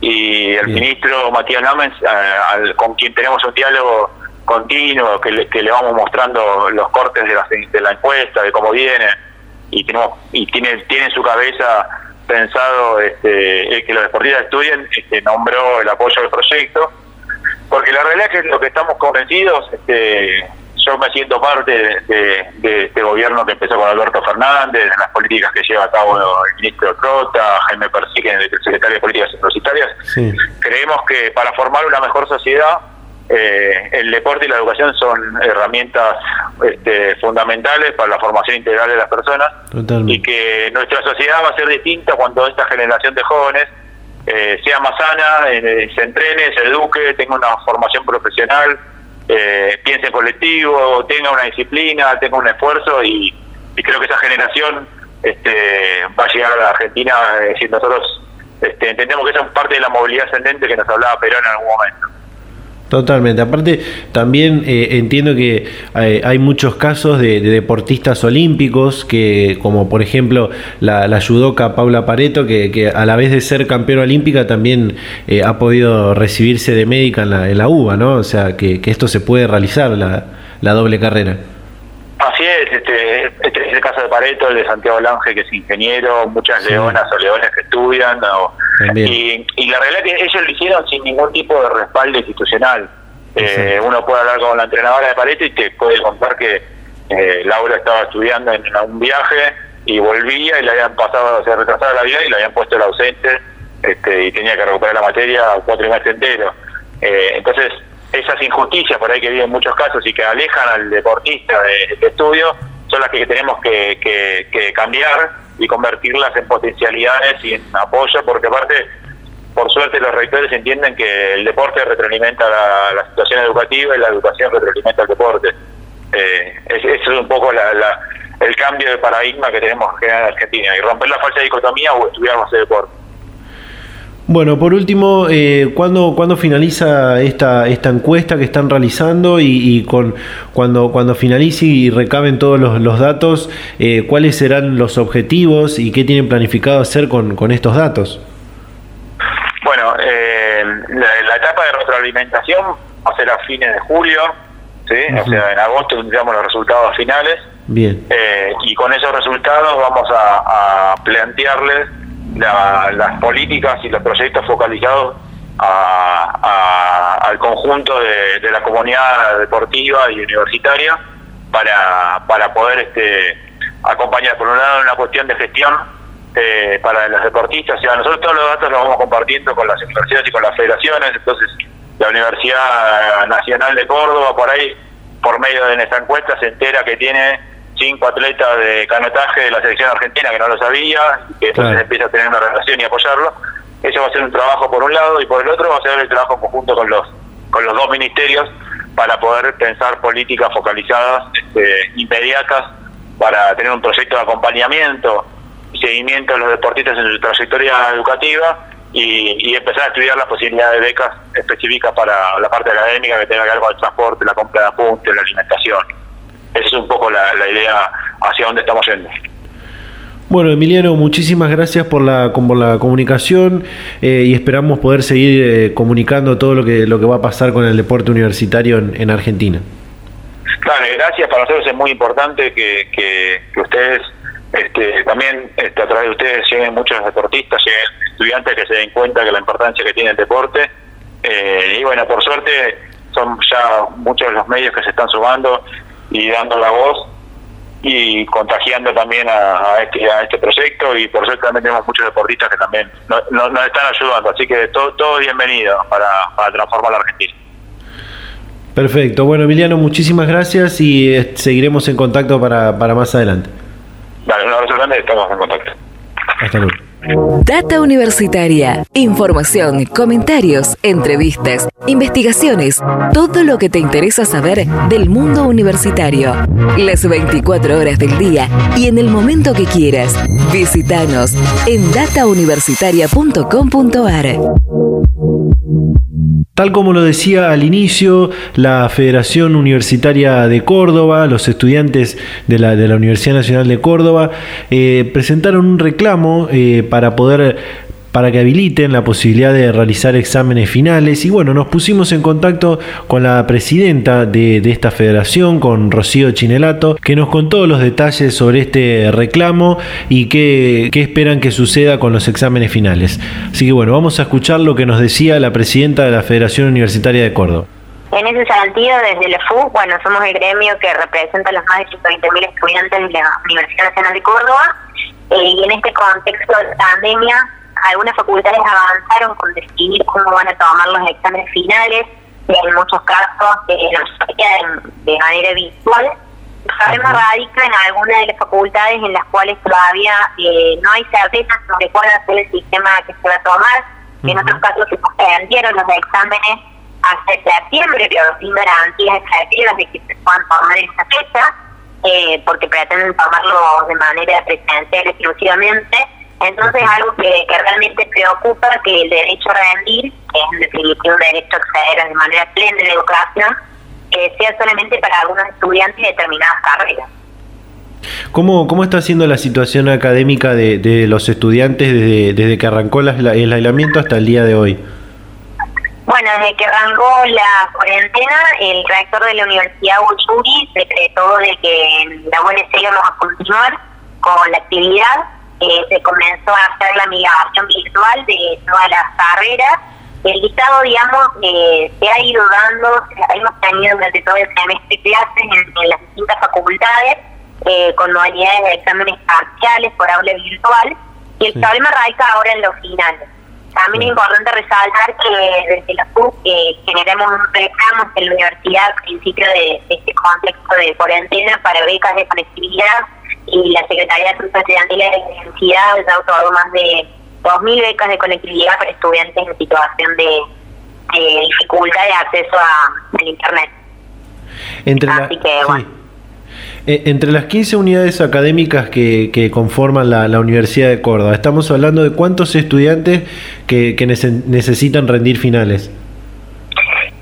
y el ministro Matías Gámez, eh, con quien tenemos un diálogo continuo, que le, que le vamos mostrando los cortes de la, de la encuesta, de cómo viene, y tenemos y tiene tiene en su cabeza pensado este, que los deportistas estudien, este, nombró el apoyo al proyecto, porque la realidad es que lo que estamos convencidos, este, yo me siento parte de, este gobierno que empezó con Alberto Fernández, en las políticas que lleva a cabo el ministro Trota, Jaime Persique, el secretario de Políticas Universitarias, creemos que para formar una mejor sociedad, eh, el deporte y la educación son herramientas este, fundamentales para la formación integral de las personas. Y que nuestra sociedad va a ser distinta cuando esta generación de jóvenes eh, sea más sana, eh, se entrene, se eduque, tenga una formación profesional, piense colectivo, tenga una disciplina, tenga un esfuerzo y, creo que esa generación este, va a llegar a la Argentina, si nosotros este, entendemos que esa es parte de la movilidad ascendente que nos hablaba Perón en algún momento.
Totalmente. Aparte, también eh, entiendo que hay, muchos casos de, deportistas olímpicos, que como por ejemplo la, la judoka Paula Pareto, que, a la vez de ser campeona olímpica también eh, ha podido recibirse de médica en la, en la UBA, ¿no? O sea, que, esto se puede realizar, la doble carrera.
Así es, este, este es el caso de Pareto, el de Santiago Lange, que es ingeniero, muchas leonas o leones que estudian, y, y, la realidad es que ellos lo hicieron sin ningún tipo de respaldo institucional. Eh, uno puede hablar con la entrenadora de Pareto y te puede contar que eh, Laura estaba estudiando en, un viaje y volvía y le habían pasado, se retrasaba la vida y le habían puesto el ausente este, y tenía que recuperar la materia cuatro meses enteros. Eh, entonces, esas injusticias por ahí que viven muchos casos y que alejan al deportista de, estudio son las que tenemos que, cambiar y convertirlas en potencialidades y en apoyo, porque aparte, por suerte, los rectores entienden que el deporte retroalimenta la, situación educativa y la educación retroalimenta el deporte. Eh, ese es un poco la, el cambio de paradigma que tenemos en Argentina y romper la falsa dicotomía o estudiar más de deporte.
Bueno, por último, eh, ¿cuándo, finaliza esta, esta encuesta que están realizando y, con cuando, cuando finalice y recaben todos los, datos, eh, cuáles serán los objetivos y qué tienen planificado hacer con, con estos datos?
Bueno, eh, la, etapa de retroalimentación va a ser a fines de julio, ¿sí? o sea, en agosto tendríamos los resultados finales.
Bien.
Eh, y con esos resultados vamos a, a plantearles las políticas y los proyectos focalizados al conjunto de, la comunidad deportiva y universitaria para, para poder este, acompañar, por un lado, una cuestión de gestión eh, para los deportistas. O nosotros todos los datos los vamos compartiendo con las universidades y con las federaciones, entonces la Universidad Nacional de Córdoba, por ahí, por medio de esta encuesta, se entera que tiene cinco atletas de canotaje de la selección argentina que no lo sabía, y que entonces empieza a tener una relación y apoyarlo. Eso va a ser un trabajo por un lado y por el otro va a ser el trabajo conjunto con los con los dos ministerios para poder pensar políticas focalizadas este, inmediatas para tener un proyecto de acompañamiento y seguimiento de los deportistas en su trayectoria educativa y, empezar a estudiar la posibilidad de becas específicas para la parte académica que tenga que ver con el transporte, la compra de apuntes, la alimentación. Esa es un poco la, idea hacia dónde estamos yendo.
Bueno, Emiliano, muchísimas gracias por la, por la comunicación eh, y esperamos poder seguir eh, comunicando todo lo que, lo que va a pasar con el deporte universitario en, Argentina.
Claro, gracias. Para nosotros es muy importante que, que, ustedes, este, también este, a través de ustedes, lleguen muchos deportistas, lleguen estudiantes que se den cuenta de la importancia que tiene el deporte. Eh, y bueno, por suerte son ya muchos de los medios que se están sumando y dando la voz y contagiando también a, este, a este proyecto y por suerte también tenemos muchos deportistas que también nos, están ayudando, así que todo, todo bienvenido para, para transformar la Argentina.
Perfecto, bueno Emiliano, muchísimas gracias y eh, seguiremos en contacto para, para más adelante.
Dale, un abrazo grande, estamos en contacto.
Hasta luego.
Data Universitaria. Información, comentarios, entrevistas, investigaciones, todo lo que te interesa saber del mundo universitario. Las 24 horas del día y en el momento que quieras. Visítanos en datauniversitaria.com.ar.
Tal como lo decía al inicio, la Federación Universitaria de Córdoba, los estudiantes de la, Universidad Nacional de Córdoba, eh, presentaron un reclamo eh, para poder para que habiliten la posibilidad de realizar exámenes finales. Y bueno, nos pusimos en contacto con la presidenta de, esta federación, con Rocío Chinelato, que nos contó los detalles sobre este reclamo y qué, qué esperan que suceda con los exámenes finales. Así que bueno, vamos a escuchar lo que nos decía la presidenta de la Federación Universitaria de Córdoba.
En ese sentido, desde el FU, bueno, somos el gremio que representa a los más de 120.000 estudiantes de la Universidad Nacional de Córdoba, eh, y en este contexto de pandemia, algunas facultades avanzaron con decidir cómo van a tomar los exámenes finales, en muchos casos eh, de manera virtual. El problema radica en algunas de las facultades en las cuales todavía eh, no hay certeza sobre cuál va a ser el sistema que se va a tomar. En otros casos se suspendieron los exámenes hasta septiembre, pero sin garantías efectivas de que se puedan tomar en esa fecha, eh, porque pretenden tomarlo de manera presencial exclusivamente. Entonces, algo que, realmente preocupa que el derecho a rendir, que es en definitiva un derecho a acceder de manera plena en la educación, eh, sea solamente para algunos estudiantes de determinadas carreras.
¿Cómo, ¿Cómo está siendo la situación académica de, de los estudiantes desde, desde que arrancó el aislamiento hasta el día de hoy?
Bueno, desde que arrancó la cuarentena, el rector de la Universidad Uchuri decretó de que en la UNC íbamos a continuar con la actividad. Eh, se comenzó a hacer la migración virtual de todas las carreras. El listado, digamos, eh, se ha ido dando, hemos tenido durante todo el semestre clases en, las distintas facultades, eh, con modalidades de exámenes parciales por aula virtual, y el problema radica ahora en los finales. También es importante resaltar que desde la PUC eh, generamos un reclamo en la universidad al principio de, este contexto de cuarentena para becas de conectividad y la Secretaría de Asuntos Estudiantiles de la Universidad ha otorgado más de 2.000 becas de conectividad para estudiantes en situación de, dificultad de acceso a, al Internet.
Así que, bueno. Eh, entre las 15 unidades académicas que, que conforman la, Universidad de Córdoba, estamos hablando de cuántos estudiantes que, necesitan rendir finales.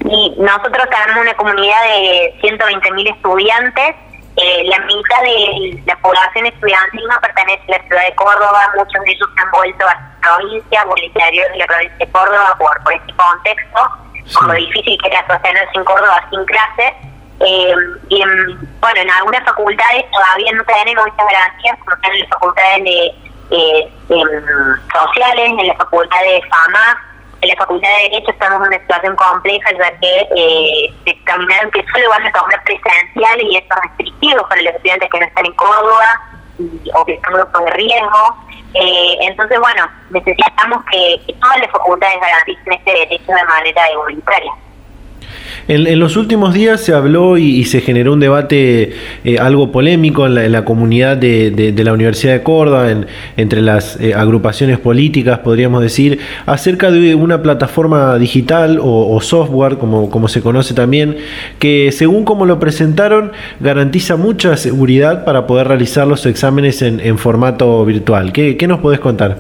Y nosotros tenemos una comunidad de 120.000 estudiantes. Eh, la mitad de la población estudiantil no pertenece a la ciudad de Córdoba. Muchos de ellos se han vuelto a la provincia, por el interior de la provincia de Córdoba, por, por este contexto, por lo difícil que era sostenerse en Córdoba sin clases eh, y bueno, en algunas facultades todavía no tenemos muchas garantías, como en las facultades de, eh, sociales, en la facultad de FAMA, en la facultad de Derecho estamos en una situación compleja, ya que eh, determinaron que solo van a tomar presencial y esto es restrictivo para los estudiantes que no están en Córdoba o que están en grupos de riesgo. Eh, entonces, bueno, necesitamos que, que todas las facultades garanticen este derecho de manera voluntaria.
En, los últimos días se habló y, se generó un debate eh, algo polémico en la, comunidad de, la Universidad de Córdoba, entre las eh, agrupaciones políticas, podríamos decir, acerca de una plataforma digital o, software, como, se conoce también, que según como lo presentaron, garantiza mucha seguridad para poder realizar los exámenes en, formato virtual. ¿Qué, ¿Qué nos podés contar?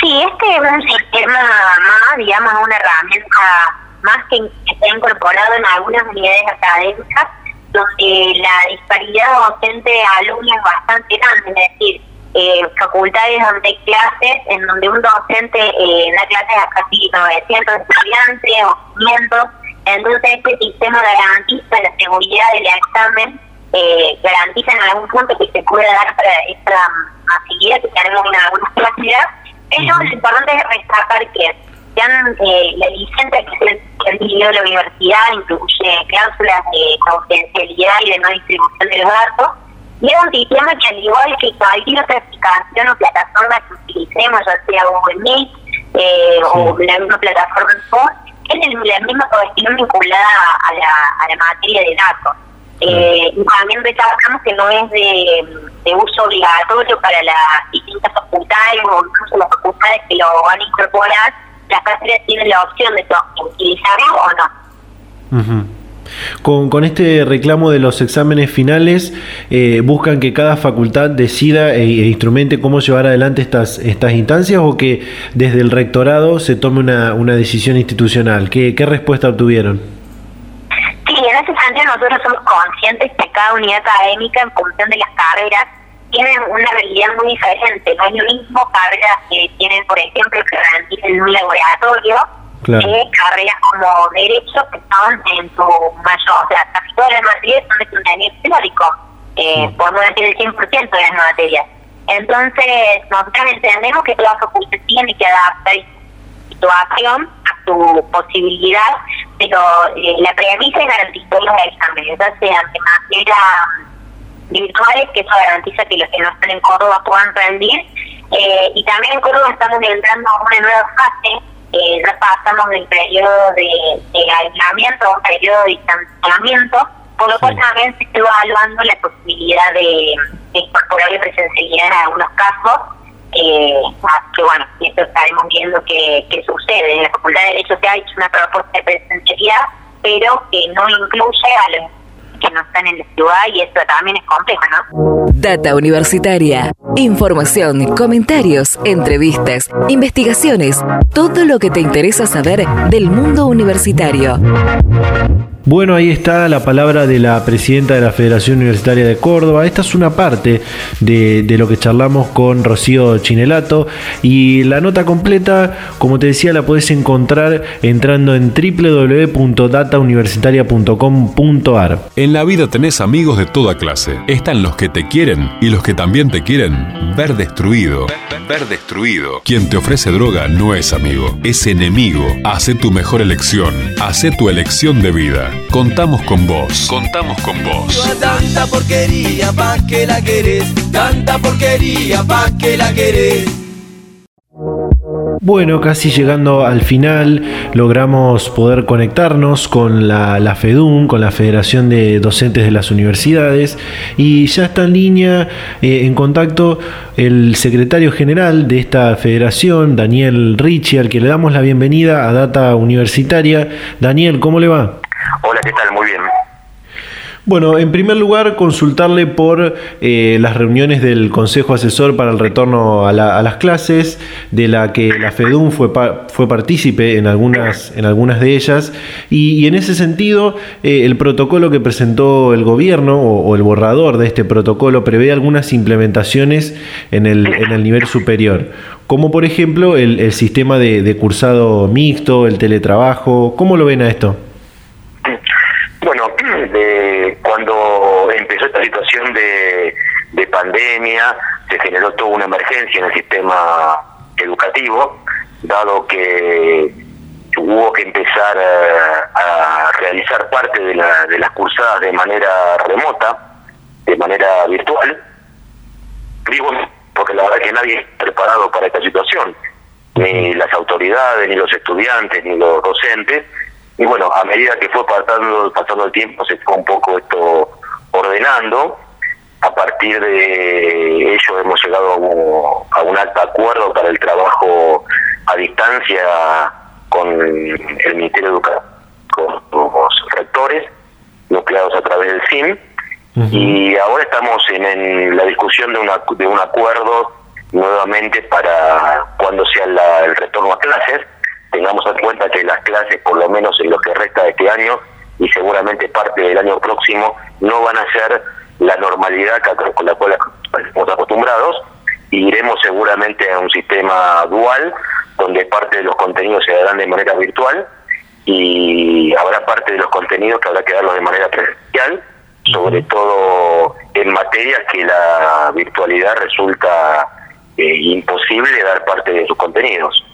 Sí, este es un sistema más, digamos, una herramienta más que está incorporado en algunas unidades académicas donde la disparidad docente-alumno es bastante grande, es decir, eh, facultades donde hay clases en donde un docente eh, da clases a casi 900 estudiantes o 500, entonces este sistema garantiza la seguridad del examen, eh, garantiza en algún punto que se pueda dar para esta masividad que tenemos en algunas clases, pero lo importante es destacar que eh, la licencia que se ha adquirido la universidad incluye cláusulas de confidencialidad y de no distribución de los datos. Y es un sistema que, al igual que cualquier otra aplicación o plataforma que utilicemos, ya sea Google Meet eh, o la misma plataforma Sport, es la misma cuestión vinculada a la, a la materia de datos. Eh, y también destacamos que no es de, de, uso obligatorio para las distintas facultades o incluso las facultades que lo van a incorporar, la cátedra tiene la opción de utilizarlo o no.
Con, con, este reclamo de los exámenes finales, eh, ¿buscan que cada facultad decida e, e, instrumente cómo llevar adelante estas, estas instancias o que desde el rectorado se tome una, una decisión institucional? ¿Qué, ¿Qué respuesta obtuvieron?
Sí, en ese sentido nosotros somos conscientes que cada unidad académica, en función de las carreras, tienen una realidad muy diferente. No es lo mismo carreras que tienen, por ejemplo, que rendir en un laboratorio, que carreras como Derecho, que son en su mayor, o sea, casi todas las materias son de contenido teórico, eh, por no decir el 100% de las materias. Entonces, nosotros entendemos que toda facultad tiene que adaptar situación a su posibilidad, pero eh, la premisa es garantizar los exámenes, ya sean de manera virtuales, que eso garantiza que los que no están en Córdoba puedan rendir. Eh, y también en Córdoba estamos entrando a una nueva fase, eh, ya pasamos del periodo de, aislamiento a un periodo de distanciamiento, por lo cual también se está evaluando la posibilidad de, incorporar la presencialidad en algunos casos. Eh, que bueno, esto estaremos viendo qué, qué sucede. En la Facultad de Derecho se ha hecho una propuesta de presencialidad, pero que no incluye a los que no están en la ciudad y eso también es complejo, ¿no?
Data Universitaria. Información, comentarios, entrevistas, investigaciones, todo lo que te interesa saber del mundo universitario.
Bueno, ahí está la palabra de la presidenta de la Federación Universitaria de Córdoba. Esta es una parte de, lo que charlamos con Rocío Chinelato y la nota completa, como te decía, la puedes encontrar entrando en www.datauniversitaria.com.ar.
En la vida tenés amigos de toda clase. Están los que te quieren y los que también te quieren ver destruido. Ver destruido. Quien te ofrece droga no es amigo, es enemigo. Hace tu mejor elección. Hace tu elección de vida. Contamos con vos. Contamos con vos.
Tanta porquería, pa' que la querés. Tanta porquería, pa' que la querés.
Bueno, casi llegando al final, logramos poder conectarnos con la, la, FEDUM, con la Federación de Docentes de las Universidades, y ya está en línea, eh, en contacto, el secretario general de esta federación, Daniel Ricci, al que le damos la bienvenida a Data Universitaria. Daniel, ¿cómo le va?
Hola, ¿qué tal? Muy bien.
Bueno, en primer lugar, consultarle por eh, las reuniones del Consejo Asesor para el Retorno a, las Clases, de la que la FEDUM fue, fue partícipe en algunas, en algunas de ellas, y, en ese sentido, eh, el protocolo que presentó el gobierno o, el borrador de este protocolo prevé algunas implementaciones en el, en el nivel superior, como por ejemplo el, el sistema de, de cursado mixto, el teletrabajo. ¿Cómo lo ven a esto?
De cuando empezó esta situación de, pandemia, se generó toda una emergencia en el sistema educativo, dado que hubo que empezar a, realizar parte de, de las cursadas de manera remota, de manera virtual. Digo, porque la verdad que nadie está preparado para esta situación, ni las autoridades, ni los estudiantes, ni los docentes, y bueno, a medida que fue pasando, pasando el tiempo, se fue un poco esto ordenando. A partir de ello hemos llegado a un, alto acuerdo para el trabajo a distancia con el Ministerio de Educación, con los rectores, nucleados a través del CIN. Y ahora estamos en, la discusión de, una, de un acuerdo nuevamente para cuando sea el retorno a clases tengamos en cuenta que las clases, por lo menos en lo que resta de este año y seguramente parte del año próximo, no van a ser la normalidad con la cual estamos acostumbrados. Y iremos seguramente a un sistema dual donde parte de los contenidos se darán de manera virtual y habrá parte de los contenidos que habrá que darlos de manera presencial, sobre todo en materias que la virtualidad resulta eh, imposible dar parte de sus contenidos.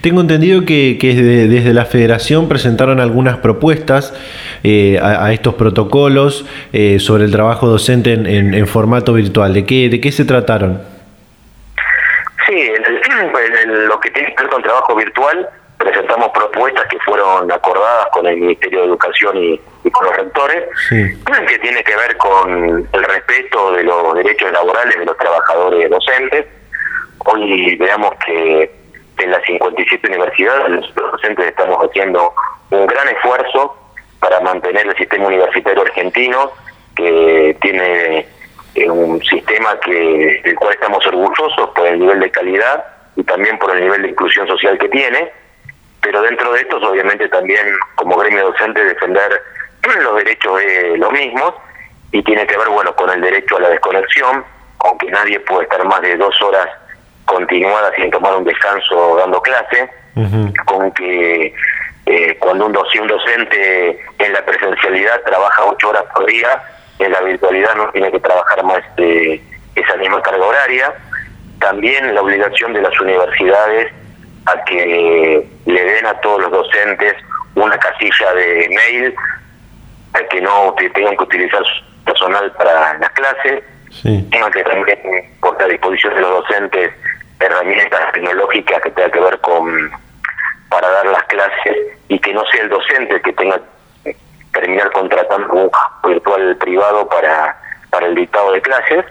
Tengo entendido que, desde, la federación presentaron algunas propuestas eh, a, estos protocolos eh, sobre el trabajo docente en, formato virtual. ¿De qué, ¿De qué se trataron?
Sí, en, lo que tiene que ver con trabajo virtual, presentamos propuestas que fueron acordadas con el Ministerio de Educación y, con los rectores, que tiene que ver con el respeto de los derechos laborales de los trabajadores docentes. Hoy veamos que en las 57 universidades, los docentes estamos haciendo un gran esfuerzo para mantener el sistema universitario argentino, que tiene eh, un sistema que del cual estamos orgullosos por el nivel de calidad y también por el nivel de inclusión social que tiene, pero dentro de estos obviamente también como gremio docente defender los derechos de los mismos y tiene que ver, bueno, con el derecho a la desconexión, aunque nadie puede estar más de dos horas continuadas sin tomar un descanso dando clase, con que eh, cuando un, docente en la presencialidad trabaja ocho horas por día, en la virtualidad no tiene que trabajar más de esa misma carga horaria. También la obligación de las universidades a que le den a todos los docentes una casilla de mail, a que no tengan que utilizar su personal para las clases, tengan que también poner a disposición de los docentes herramientas tecnológicas que tengan que ver con para dar las clases y que no sea el docente que tenga que terminar contratando un virtual privado para, para el dictado de clases.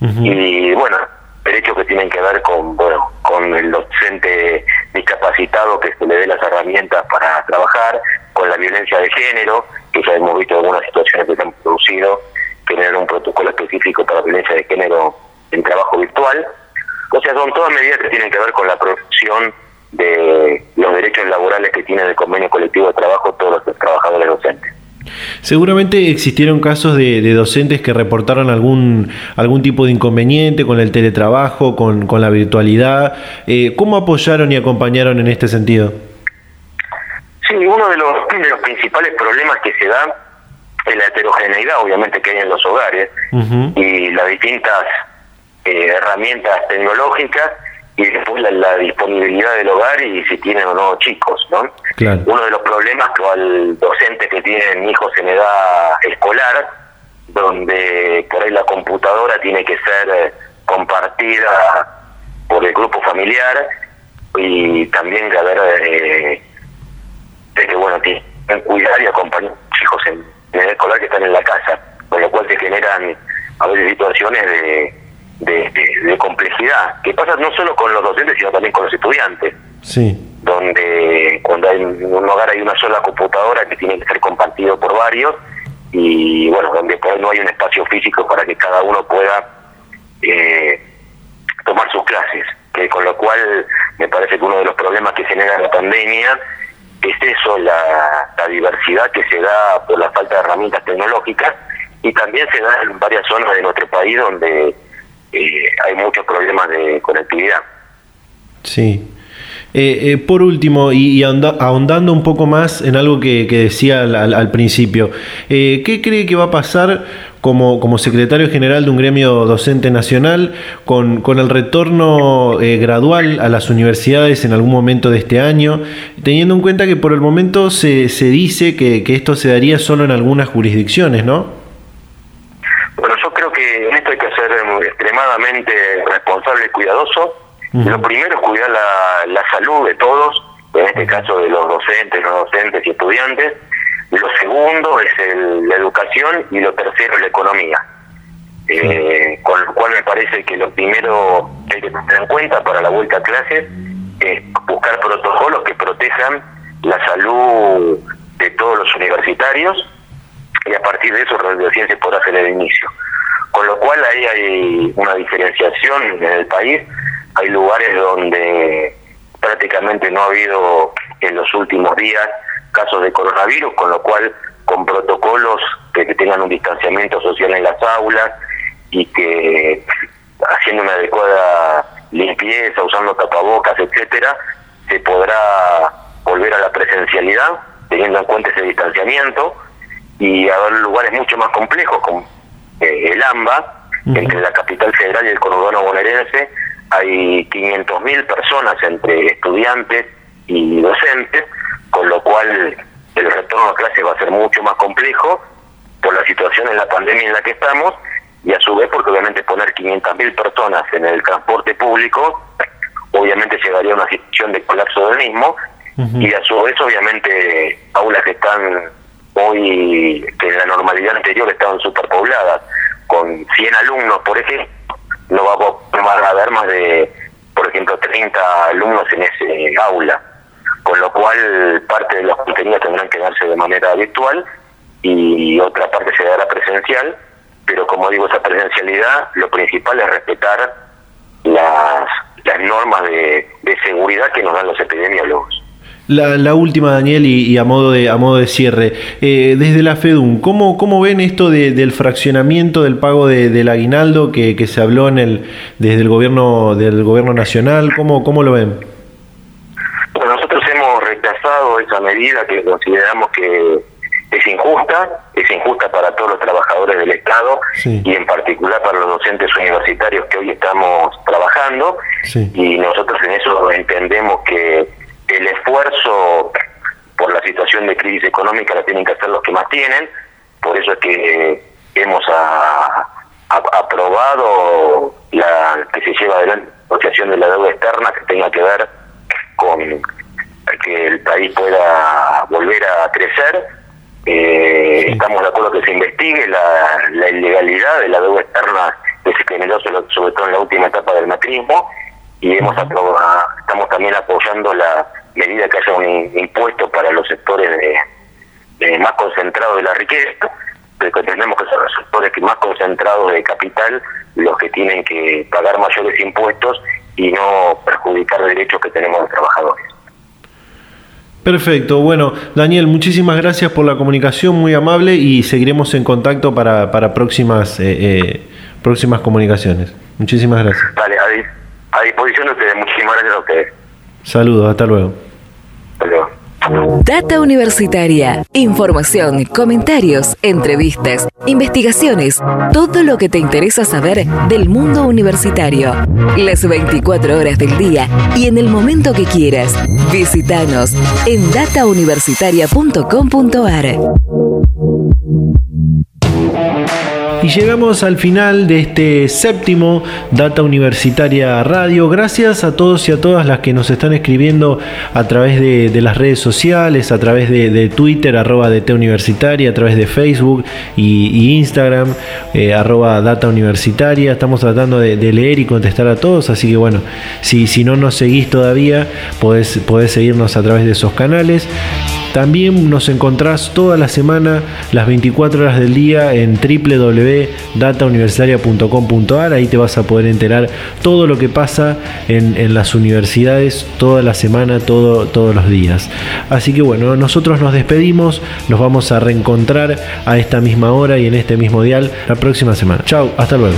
Y bueno, derechos que tienen que ver con bueno con el docente discapacitado que se le dé las herramientas para trabajar, con la violencia de género, que ya hemos visto algunas situaciones que se han producido, tener un protocolo específico para violencia de género en trabajo virtual. O sea, son todas medidas que tienen que ver con la protección de los derechos laborales que tiene el convenio colectivo de trabajo todos los trabajadores docentes.
Seguramente existieron casos de, docentes que reportaron algún, algún tipo de inconveniente con el teletrabajo, con, con la virtualidad. Eh, ¿Cómo apoyaron y acompañaron en este sentido?
Sí, uno de los, de los principales problemas que se da es la heterogeneidad, obviamente, que hay en los hogares y las distintas eh, herramientas tecnológicas y después la, disponibilidad del hogar y si tienen o no chicos, ¿no? Uno de los problemas que al docente que tienen hijos en edad escolar, donde por ahí la computadora tiene que ser eh, compartida por el grupo familiar y también que haber eh, de que bueno tienen cuidar y acompañar a los hijos en, en edad escolar que están en la casa, con lo cual te generan a veces situaciones de de, complejidad, que pasa no solo con los docentes, sino también con los estudiantes.
Sí.
Donde cuando hay en un hogar hay una sola computadora que tiene que ser compartido por varios y bueno, donde no hay un espacio físico para que cada uno pueda eh, tomar sus clases. Que con lo cual me parece que uno de los problemas que genera la pandemia es eso, la, la diversidad que se da por la falta de herramientas tecnológicas y también se da en varias zonas de nuestro país donde eh, hay muchos problemas de conectividad.
Sí. Eh, eh, por último, y, ahondando un poco más en algo que, decía al, principio, ¿qué cree que va a pasar como, como, secretario general de un gremio docente nacional con, con el retorno gradual a las universidades en algún momento de este año, teniendo en cuenta que por el momento se, se dice que, que esto se daría solo en algunas jurisdicciones, ¿no?
en esto hay que ser extremadamente responsable y cuidadoso. Lo primero es cuidar la, salud de todos, en este caso de los docentes, no docentes y estudiantes. Lo segundo es la educación y lo tercero es la economía. Eh, con lo cual me parece que lo primero que hay que tener en cuenta para la vuelta a clases es buscar protocolos que protejan la salud de todos los universitarios y a partir de eso recién se podrá hacer el inicio. Con lo cual ahí hay una diferenciación en el país. Hay lugares donde prácticamente no ha habido en los últimos días casos de coronavirus, con lo cual con protocolos que, tengan un distanciamiento social en las aulas y que haciendo una adecuada limpieza, usando tapabocas, etcétera, se podrá volver a la presencialidad teniendo en cuenta ese distanciamiento y haber lugares mucho más complejos como eh, el AMBA, entre la capital federal y el conurbano bonaerense, hay 500.000 personas entre estudiantes y docentes, con lo cual el retorno a clase va a ser mucho más complejo por la situación en la pandemia en la que estamos y a su vez porque obviamente poner 500.000 personas en el transporte público obviamente llegaría a una situación de colapso del mismo y a su vez obviamente aulas que están hoy que en la normalidad anterior estaban superpobladas, con 100 alumnos, por ejemplo, no va a haber más de, por ejemplo, 30 alumnos en ese aula, con lo cual parte de los contenidos tendrán que darse de manera virtual y otra parte se dará presencial, pero como digo, esa presencialidad, lo principal es respetar las, las normas de, de seguridad que nos dan los epidemiólogos.
La, última, Daniel, y, a modo de a modo de cierre. Eh, desde la FEDUM, ¿cómo, ¿cómo ven esto del fraccionamiento del pago del aguinaldo que, se habló en el desde el gobierno del gobierno nacional? ¿Cómo, cómo lo ven?
Bueno, nosotros hemos rechazado esa medida que consideramos que es injusta, es injusta para todos los trabajadores del Estado y en particular para los docentes universitarios que hoy estamos trabajando y nosotros en eso entendemos que el esfuerzo por la situación de crisis económica la tienen que hacer los que más tienen, por eso es que hemos aprobado la que se lleva adelante la negociación de la deuda externa que tenga que ver con que el país pueda volver a crecer. Eh, Estamos de acuerdo que se investigue la, la, ilegalidad de la deuda externa que se generó sobre, todo en la última etapa del macrismo y hemos estamos también apoyando la medida que haya un impuesto para los sectores de, más concentrados de la riqueza, pero entendemos que son los sectores más concentrados de capital los que tienen que pagar mayores impuestos y no perjudicar derechos que tenemos los trabajadores.
Perfecto, bueno, Daniel, muchísimas gracias por la comunicación, muy amable y seguiremos en contacto para, para próximas, eh, eh, próximas comunicaciones. Muchísimas gracias.
Vale, a, disposición de ustedes, muchísimas gracias a ustedes.
Saludos,
hasta luego.
Data Universitaria. Información, comentarios, entrevistas, investigaciones, todo lo que te interesa saber del mundo universitario. Las 24 horas del día y en el momento que quieras. Visítanos en datauniversitaria.com.ar.
Y llegamos al final de este séptimo Data Universitaria Radio. Gracias a todos y a todas las que nos están escribiendo a través de, las redes sociales, a través de, Twitter, arroba DT Universitaria, a través de Facebook y, Instagram, eh, arroba Data Universitaria. Estamos tratando de, leer y contestar a todos, así que bueno, si, si no nos seguís todavía, podés, podés seguirnos a través de esos canales. También nos encontrás toda la semana, las 24 horas del día, en www.datauniversitaria.com.ar. Ahí te vas a poder enterar todo lo que pasa en, las universidades toda la semana, todo, todos los días. Así que bueno, nosotros nos despedimos, nos vamos a reencontrar a esta misma hora y en este mismo dial la próxima semana. Chao, hasta luego.